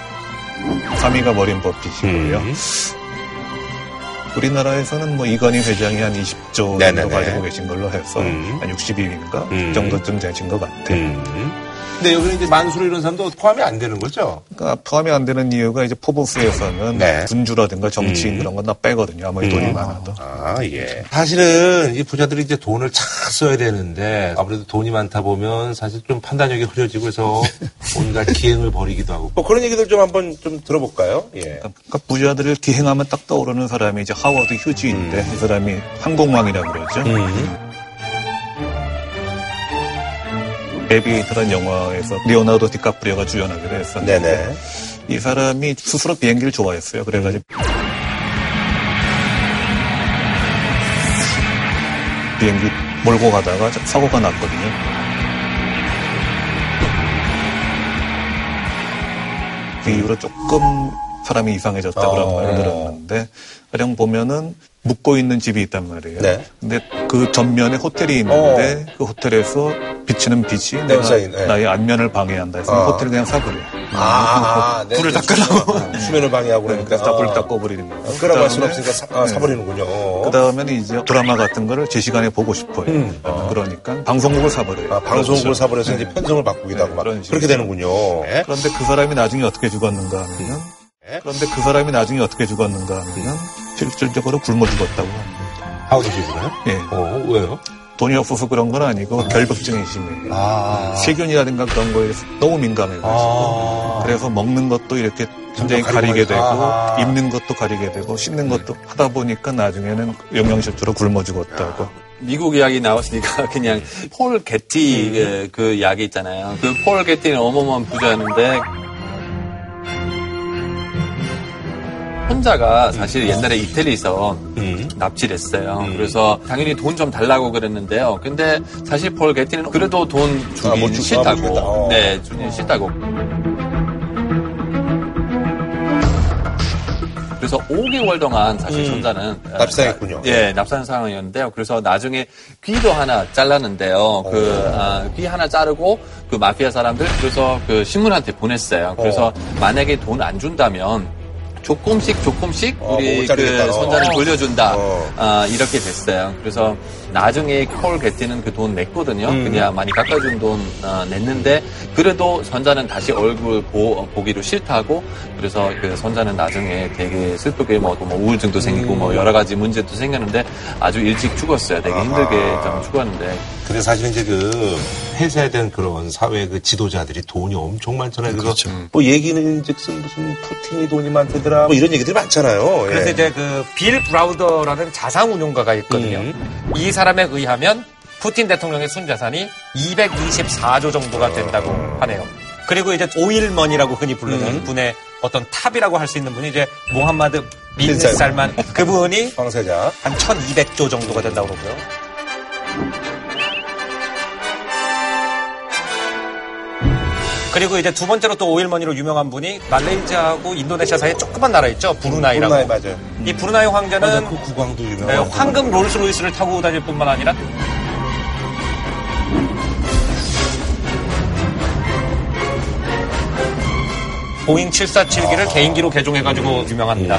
3위가 워런 버핏이고요. 음. 우리나라에서는 뭐 이건희 회장이 한 20조 정도 네네네. 가지고 계신 걸로 해서 음. 한 62위인가 음. 정도쯤 되신 것 같아요. 근데 여기는 이제 만수르 이런 사람도 포함이 안 되는 거죠? 그러니까 포함이 안 되는 이유가 이제 포브스에서는 네. 군주라든가 정치인 음. 그런 건 다 빼거든요. 아무리 돈이 많아도. 아, 예. 사실은 이 부자들이 이제 돈을 잘 써야 되는데 아무래도 돈이 많다 보면 사실 좀 판단력이 흐려지고 해서 온갖 기행을 벌이기도 하고. 뭐 그런 얘기들 좀 한번 좀 들어볼까요? 예. 그러니까 부자들을 기행하면 딱 떠오르는 사람이 이제 하워드 휴지인데 음. 이 사람이 항공왕이라고 그러죠. 에비에이터라는 영화에서 리오나르도 디카프리오가 주연하기로 했었는데 네네. 이 사람이 스스로 비행기를 좋아했어요. 그래가지고 비행기 몰고 가다가 사고가 났거든요. 그 이후로 조금 사람이 이상해졌다 그런 어. 말을 들었는데 가령 보면은 묵고 있는 집이 있단 말이에요. 네. 근데 그 전면에 호텔이 있는데 그 호텔에서 비치는 빛이 내가 네, 네. 나의 안면을 방해한다 해서 어. 호텔을 그냥 사버려. 아, 네. 불을 다 끄라고. 수면을 방해하고 그러니까. 그래서 다 불을 다 꺼버리는 거예요. 아, 끄라고 할 수는 없으니까 사, 아, 네. 사버리는군요. 그 다음에는 이제 드라마 같은 거를 제 시간에 보고 싶어요. 음. 그러니까 방송국을 사버려요. 아, 방송국을 그렇죠. 사버려서 이제 편성을 바꾸기도 하고 막. 그렇게 되는군요. 네. 그런데 그 사람이 나중에 어떻게 죽었는가 하면 은 그런데 그 사람이 나중에 어떻게 죽었는가 하면 은 실질적으로 굶어 죽었다고 합니다. 하우드 씨구나요? 예. 어, 왜요? 돈이 없어서 그런 건 아니고 결벽증이 심해요. 아. 세균이라든가 그런 거에 너무 민감해가지고 아. 그래서 먹는 것도 이렇게 굉장히 가리게 되고 아하. 입는 것도 가리게 되고 씹는 것도 하다 보니까 나중에는 영양실조로 굶어 죽었다고. 미국 이야기 나왔으니까 그냥 폴 게티 그, 그 이야기 있잖아요. 그 폴 게티는 어마어마한 부자였는데 혼자가 사실 옛날에 이태리에서 납치를 했어요. 그래서 당연히 돈 좀 달라고 그랬는데요. 근데 사실 폴 게티는 그래도 돈 주긴 아, 아, 못 싫다고. 주겠다. 어. 네, 주긴 싫다고. 그래서 그래서 5개월 동안 사실 음. 손자는 납사했군요. 예, 납사한 상황이었는데요. 그래서 나중에 귀도 하나 잘랐는데요. 그 아, 귀 하나 자르고 그 마피아 사람들 그래서 그 신문한테 보냈어요. 그래서 만약에 돈 안 준다면 조금씩 조금씩 어, 우리 못 자르겠다. 그 손자를 어. 돌려준다. 어. 아, 이렇게 됐어요. 그래서 나중에 콜 게티는 그 돈 냈거든요. 음. 그냥 많이 깎아준 돈 어, 냈는데 그래도 손자는 다시 얼굴 보, 어, 보기도 싫다고 그래서 그 손자는 나중에 되게 슬프게 뭐, 뭐 우울증도 생기고 음. 뭐 여러 가지 문제도 생겼는데 아주 일찍 죽었어요. 되게 힘들게 좀 죽었는데 근데 사실은 이제 그 회사에 대한 그런 사회 그 지도자들이 돈이 엄청 많잖아요. 그래서 그렇죠. 뭐 얘기는 즉슨 무슨 푸틴이 돈이 많대더라 뭐 이런 얘기들이 많잖아요. 그래서 예. 이제 그 빌 브라우더라는 자산운용가가 있거든요. 음. 이 사람에 의하면 푸틴 대통령의 순자산이 224조 정도가 된다고 하네요. 그리고 이제 오일머니라고 흔히 부르는 음. 부의 어떤 top이라고 할 수 있는 분이 이제 모함마드 빈빈 살만. 살만 그분이 왕세자 한 1200조 정도가 된다고 그러고요. 그리고 이제 두 번째로 또 오일머니로 유명한 분이 말레이시아하고 인도네시아 사이에 조그만 나라 있죠. 부루나이라고. 브루나이 맞아요. 이 브루나이 황제는 맞아, 그 국왕도 유명하고. 네, 황금 롤스로이스를 타고 다닐 뿐만 아니라 보잉 747기를 개인기로 개조해가지고 유명합니다.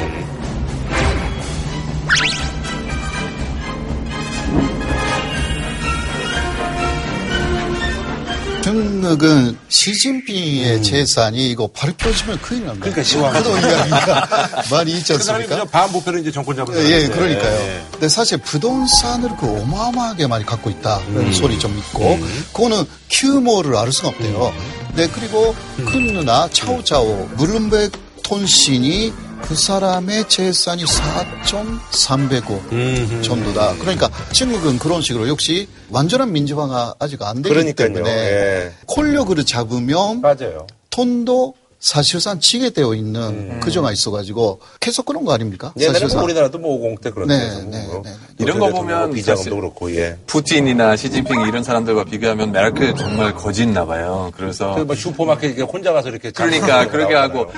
중국은 시진핑의 재산이 이거 밝혀지면 큰일 납니다. 그러니까 시황. 그런 이야기가 많이 있지 그 않습니까? 그냥 반부패로 이제 정권 잡은 예, 사람인데. 그러니까요. 예. 근데 사실 부동산을 그 어마어마하게 많이 갖고 있다. 그런 음. 소리 좀 있고, 그거는 규모를 알 수가 없대요. 네, 그리고 큰 누나 차오차오, 물름백 톤신이 그 사람의 재산이 4.300억 정도다. 그러니까 중국은 그런 식으로 역시 완전한 민주화가 아직 안 되기 그러니까요. 때문에 예. 권력을 잡으면 맞아요. 돈도 사실상 지게 되어 있는 그정가 있어가지고 계속 그런 거 아닙니까? 옛날에 뭐 사실상. 우리나라도 뭐 50대 그런 네, 데서 네, 뭐 네, 이런 거 보면 비자금도 그렇고 예. 푸틴이나 시진핑 이런 사람들과 비교하면 메르켈 정말 거짓나 봐요. 그래서 그 뭐 슈퍼마켓 이렇게 혼자 가서 이렇게 그러니까 그렇게. 하고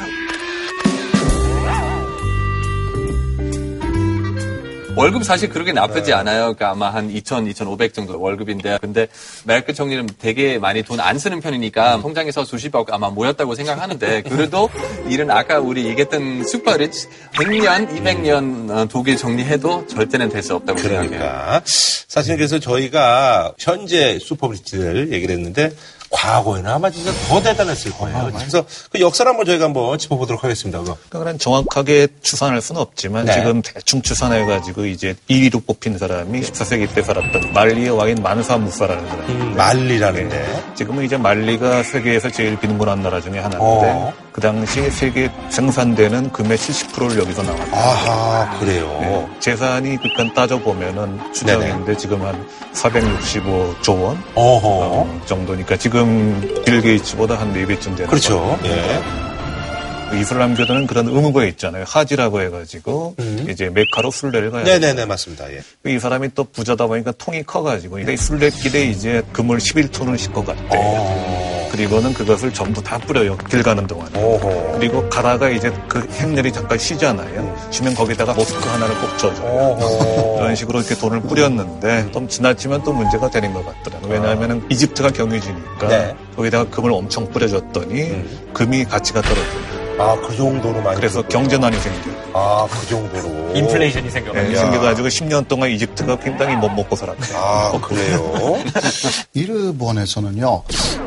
월급 사실 그렇게 나쁘지 네. 않아요. 그러니까 아마 한 2,000, 2,500 정도 월급인데 근데 메르켈 총리는 되게 많이 돈 안 쓰는 편이니까 통장에서 수십억 아마 모였다고 생각하는데 그래도 일은 아까 우리 얘기했던 슈퍼리치 100년, 200년 어, 독일 정리해도 절대는 될 수 없다고 생각해요. 그러니까 사실 그래서 저희가 현재 슈퍼브리치를 얘기를 했는데 과거에는 아마 진짜 더 대단했을 거예요. 그래서 그 역사를 한번 저희가 한번 짚어보도록 하겠습니다. 그거. 그러니까 정확하게 추산할 수는 없지만 네. 지금 대충 추산해가지고 이제 1위로 뽑힌 사람이 14세기 때 살았던 말리의 왕인 만사 무사라는 사람. 음, 말리라는데. 지금은 이제 말리가 세계에서 제일 빈곤한 나라 중에 하나인데 어. 그 당시 세계 생산되는 금의 70%를 여기서 나왔다. 아하 그래요. 재산이 그간 따져 보면은 추정인데 지금 한 465조 원 어허. 어, 정도니까 지금 빌 게이츠보다 한 4배쯤 되는 그렇죠. 예. 그 이슬람교도는 그런 의무가 있잖아요. 하지라고 해가지고 이제 메카로 순례를. 음. 네네네 맞습니다. 예. 이 사람이 또 부자다 보니까 통이 커가지고 이 순례길에 이제 금을 11톤을 싣고 갔대. 어. 그리고는 그것을 전부 다 뿌려요. 길 가는 동안. 어허. 그리고 가다가 이제 그 행렬이 잠깐 쉬잖아요. 쉬면 거기다가 모스크 하나를 꼭. 어허. 이런 식으로 이렇게 돈을 뿌렸는데 좀 지나치면 또 문제가 되는 것 같더라고요. 왜냐하면 이집트가 경유지니까 네. 거기다가 금을 엄청 뿌려줬더니 금이 가치가 떨어져요. 아 그 정도로 많이. 그래서. 경제난이 생겨. 아그 정도로. 인플레이션이 생겨가지고. 네, 생겨가지고 10년 동안 이집트가 굉장히 못 먹고 살았대요. 아 그래요. 일본에서는요,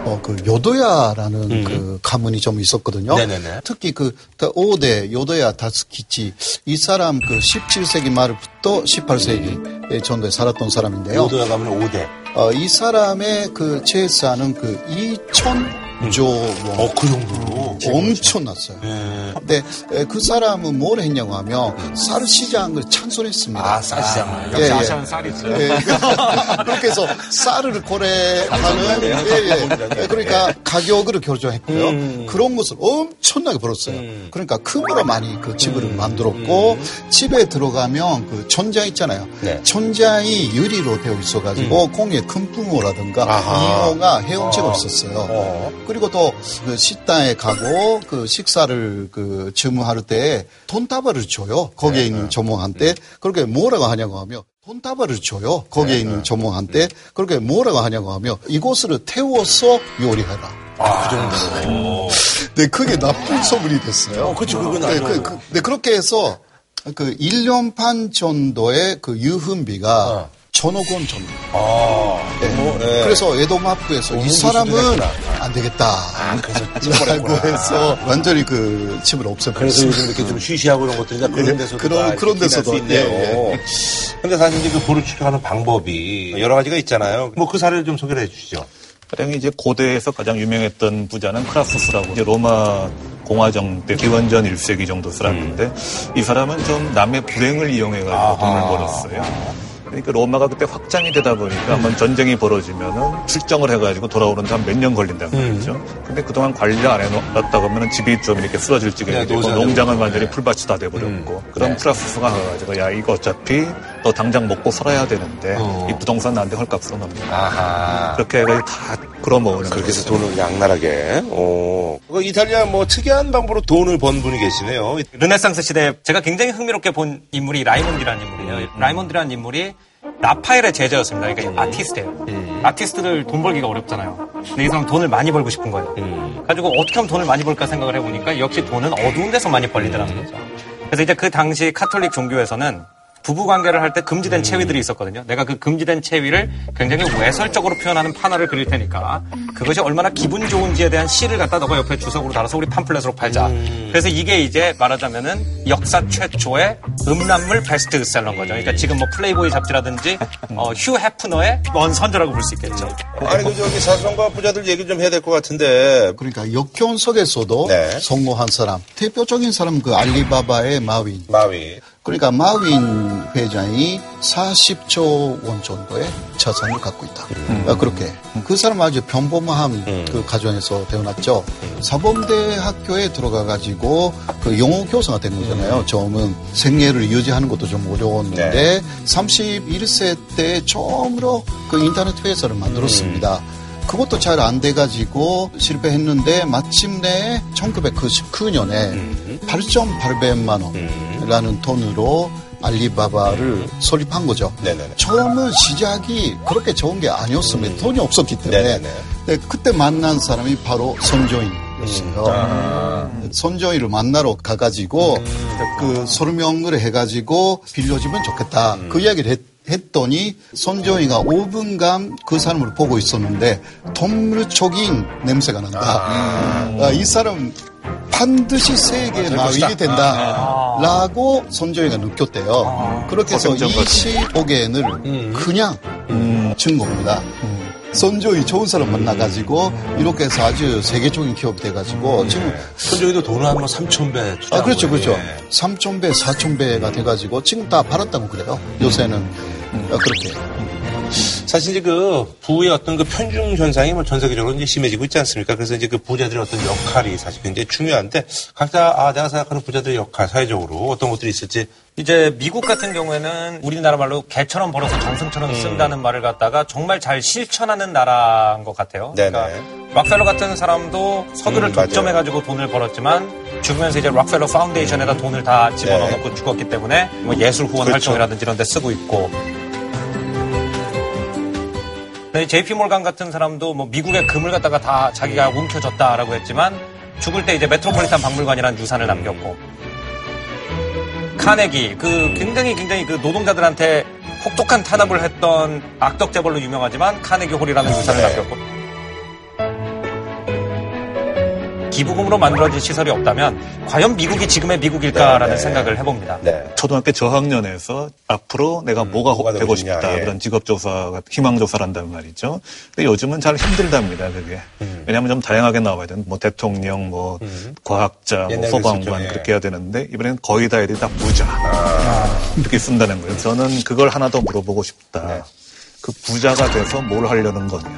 어, 그 요도야라는 그 가문이 좀 있었거든요. 음. 네네네. 특히 그 5대 요도야 다스키치 이 사람 그 17세기 말부터 18세기 정도에 살았던 사람인데요. 요도야 가면 5대. 어, 이 사람의 그 재산은 그 2천 조 원. 어그 정도로. 엄청났어요. 예. 근데 에, 그 사람은 뭘 했냐고 하면 쌀 시장을 창설했습니다. 아, 쌀 시장을. 예, 예. 아시아는 쌀이 있어요. 예. 그렇게 해서 쌀을 거래하는 예, 예. 예, 그러니까 가격을 결정했고요. 그런 것을 엄청나게 벌었어요. 그러니까 금으로 많이 그 집을 만들었고 집에 들어가면 그 천장 있잖아요. 네. 천장이 유리로 되어 있어가지고 공에 금붕어라든가. 잉어가 헤엄치고 있었어요. 어. 그리고 또 그 식당에 가고 그 식사를 그 주문할 때 돈다발을 줘요. 거기에 있는 조몽한테 그렇게 뭐라고 하냐고 하며 돈다발을 줘요. 거기에 있는 조몽한테 그렇게 뭐라고 하냐고 하며 이곳을 태워서 요리해라. 아, 그 정도로. 네, 그게 나쁜 소문이 됐어요. 어, 그쵸, 그건 네, 그, 그, 네, 그렇게 해서 그 1년 반 정도의 그 유흥비가 천 억원 정도. 아, 네. 뭐, 네. 그래서 에도마프에서 이 사람은. 안 되겠다. 아, 그래서 라고. 해서 완전히 그 집을 없애버렸어요. 그래서 요즘 이렇게 좀 쉬쉬하고 이런 것들이 다 그런 예, 데서도 그런- 다 그런 데서도, 수 있네요. 예, 예. 근데 사실 이제 그 불을 추적하는 방법이 여러 가지가 있잖아요. 뭐 그 사례를 좀 소개를 해 주시죠. 가령 이제 고대에서 가장 유명했던 부자는 크라수스라고 이제 로마 공화정 때 기원전 1세기 정도 살았는데 이 사람은 좀 남의 불행을 이용해가지고 돈을 벌었어요. 그러니까 로마가 그때 확장이 되다 보니까 한번 전쟁이 벌어지면은 출정을 해가지고 돌아오는데 한 몇 년 걸린단 말이죠. 근데 그동안 관리를 안 해놨다 보면은 집이 좀 이렇게 쓰러질 지경이 네, 되고. 농장은 완전히 풀밭이 다 돼버렸고 그럼 네. 크라수스가 가가지고 야 이거 어차피 너 당장 먹고 살아야 되는데 이 부동산 나한테 헐값으로. 아하. 그렇게 해가지고 다 끌어모으는 그렇게 해서. 돈을 양날하게. 오. 그 이탈리아 뭐 특이한 방법으로 돈을 번 분이 계시네요. 르네상스 시대에 제가 굉장히 흥미롭게 본 인물이 라이몬드라는 인물이에요. 라이몬드라는 인물이 라파엘의 제자였습니다. 그러니까 아티스트예요. 아티스트들 돈 벌기가 어렵잖아요. 근데 이 사람 돈을 많이 벌고 싶은 거예요. 가지고 어떻게 하면 돈을 많이 벌까 생각을 해보니까 역시 돈은 어두운 데서 많이 벌리더라는 거죠. 그래서 이제 그 당시 카톨릭 종교에서는 부부 관계를 할 때 금지된 체위들이 있었거든요. 내가 그 금지된 체위를 굉장히 외설적으로 표현하는 판화를 그릴 테니까 그것이 얼마나 기분 좋은지에 대한 시를 갖다 너가 옆에 주석으로 달아서 우리 팜플렛으로 팔자. 그래서 이게 이제 말하자면은 역사 최초의 음란물 베스트셀러인 거죠. 그러니까 지금 뭐 플레이보이 잡지라든지 어, 휴 해프너의 원선조라고 볼 수 있겠죠. 아니 그 저기 사성과 부자들 얘기 좀 해야 될 것 같은데. 그러니까 역경 속에서도 네. 성공한 사람. 대표적인 사람 그 알리바바의 마윈. 마윈. 그러니까 마윈 회장이 40조 원 정도의 자산을 갖고 있다. 아, 그렇게. 그 사람 아주 평범한 그 가정에서 태어났죠. 사범대 학교에 들어가 가지고 그 영어 교사가 된 거잖아요. 처음은 생애를 유지하는 것도 좀 어려웠는데 31세 때 처음으로 그 인터넷 회사를 만들었습니다. 그것도 잘 안 돼가지고 실패했는데 마침내 1999년에 8.800만 원이라는 돈으로 알리바바를 설립한 거죠. 처음은 시작이 그렇게 좋은 게 아니었습니다. 돈이 없었기 때문에. 네, 그때 만난 사람이 바로 선조인이었어요. 선조인을 만나러 가가지고 그 설명을 해가지고 빌려주면 좋겠다. 그 이야기를 했, 했더니 선조이가 5분간 그 사람을 보고 있었는데 동물적인 냄새가 난다. 아, 이 사람 반드시 세계의 될 마윈이 것이다. 된다. 라고 선조이가 느꼈대요. 그렇게 해서 고생전 같이. 25개인을 그냥 준 겁니다. 선조이 좋은 사람 만나가지고 이렇게 해서 아주 세계적인 기업이 돼가지고 지금 선조이도 돈을 한번 3천 배 아, 그렇죠, 그렇죠. 예. 3,000배, 4,000배가 돼가지고 지금 다 팔았다고 그래요. 요새는. 아, 그렇게. 사실 이제 그 부의 어떤 그 편중 현상이 뭐 전 세계적으로 이제 심해지고 있지 않습니까? 그래서 이제 그 부자들의 어떤 역할이 사실 굉장히 중요한데 각자 아 내가 생각하는 부자들의 역할 사회적으로 어떤 것들이 있을지 이제 미국 같은 경우에는 우리나라 말로 개처럼 벌어서 정승처럼 쓴다는 말을 갖다가 정말 잘 실천하는 나라인 것 같아요. 그러니까 락펠러 같은 사람도 석유를 음. 독점해가지고 돈을 벌었지만 죽으면서 이제 락펠러 foundation에다 돈을 다 집어넣어놓고 죽었기 때문에 뭐 예술 후원 그렇죠. 활동이라든지 이런 데 쓰고 있고 JP 몰간 같은 사람도 뭐 미국의 금을 갖다가 다 자기가 움켜쥐었다라고 했지만 죽을 때 이제 메트로폴리탄 박물관이라는 유산을 남겼고 카네기 그 굉장히 굉장히 그 노동자들한테 혹독한 탄압을 했던 악덕 재벌로 유명하지만 카네기 홀이라는 유산을 네. 남겼고 기부금으로 만들어진 시설이 없다면 과연 미국이 지금의 미국일까라는 네, 네. 생각을 해봅니다. 초등학교 저학년에서 앞으로 내가 뭐가, 되고 되고 싶냐, 싶다 예. 그런 직업조사, 희망조사를 한단 말이죠. 근데 요즘은 잘 힘들답니다, 그게. 음. 왜냐하면 좀 다양하게 나와야 되는 뭐 대통령, 뭐 과학자, 뭐 소방관 예. 그렇게 해야 되는데 이번에는 거의 다 애들이 다 부자 이렇게 쓴다는 거예요. 저는 그걸 하나 더 물어보고 싶다. 네. 그 부자가 돼서 뭘 하려는 거냐.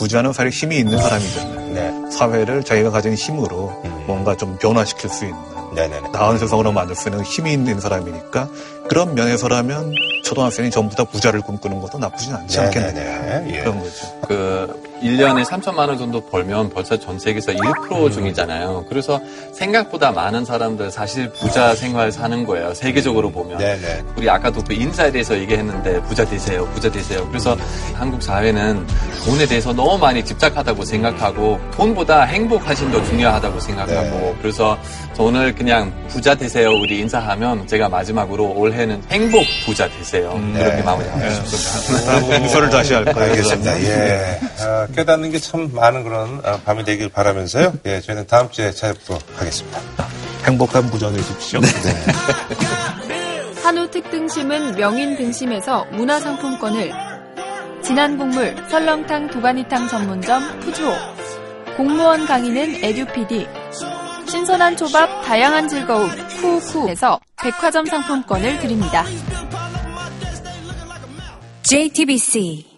음. 부자는 사실 힘이 있는 사람이잖아요. 네. 사회를 자기가 가진 힘으로 음. 뭔가 좀 변화시킬 수 있는 나은 세상으로 만들 수 있는 힘이 있는 사람이니까 그런 면에서라면 초등학생이 전부 다 부자를 꿈꾸는 것도 나쁘진 않지 네, 않겠느냐 네, 네. 예. 그런 거죠. 그 1년에 3천만 원 정도 벌면 벌써 전 세계에서 1% 중이잖아요. 그래서 생각보다 많은 사람들 사실 부자 생활 사는 거예요. 세계적으로 보면. 네네. 우리 아까도 그 인사에 대해서 얘기했는데 부자 되세요, 부자 되세요. 그래서 한국 사회는 돈에 대해서 너무 많이 집착하다고 생각하고 돈보다 행복하신 더 중요하다고 생각하고 그래서 저 오늘 그냥 부자 되세요 우리 인사하면 제가 마지막으로 올해는 행복 부자 되세요 그렇게 마무리하고 싶습니다. 인사를 다시 할까요? 알겠습니다. 예. 아, 깨닫는 게 참 많은 그런 아, 밤이 되길 바라면서요. 예, 저희는 다음 주에 찾아뵙도록 하겠습니다. 행복한 부자 되십시오. 한우 특등심은 명인 등심에서 문화상품권을 진한 국물 설렁탕 도가니탕 전문점 푸주오 공무원 강의는 에듀피디 신선한 초밥 다양한 즐거움 쿠쿠에서 백화점 상품권을 드립니다. JTBC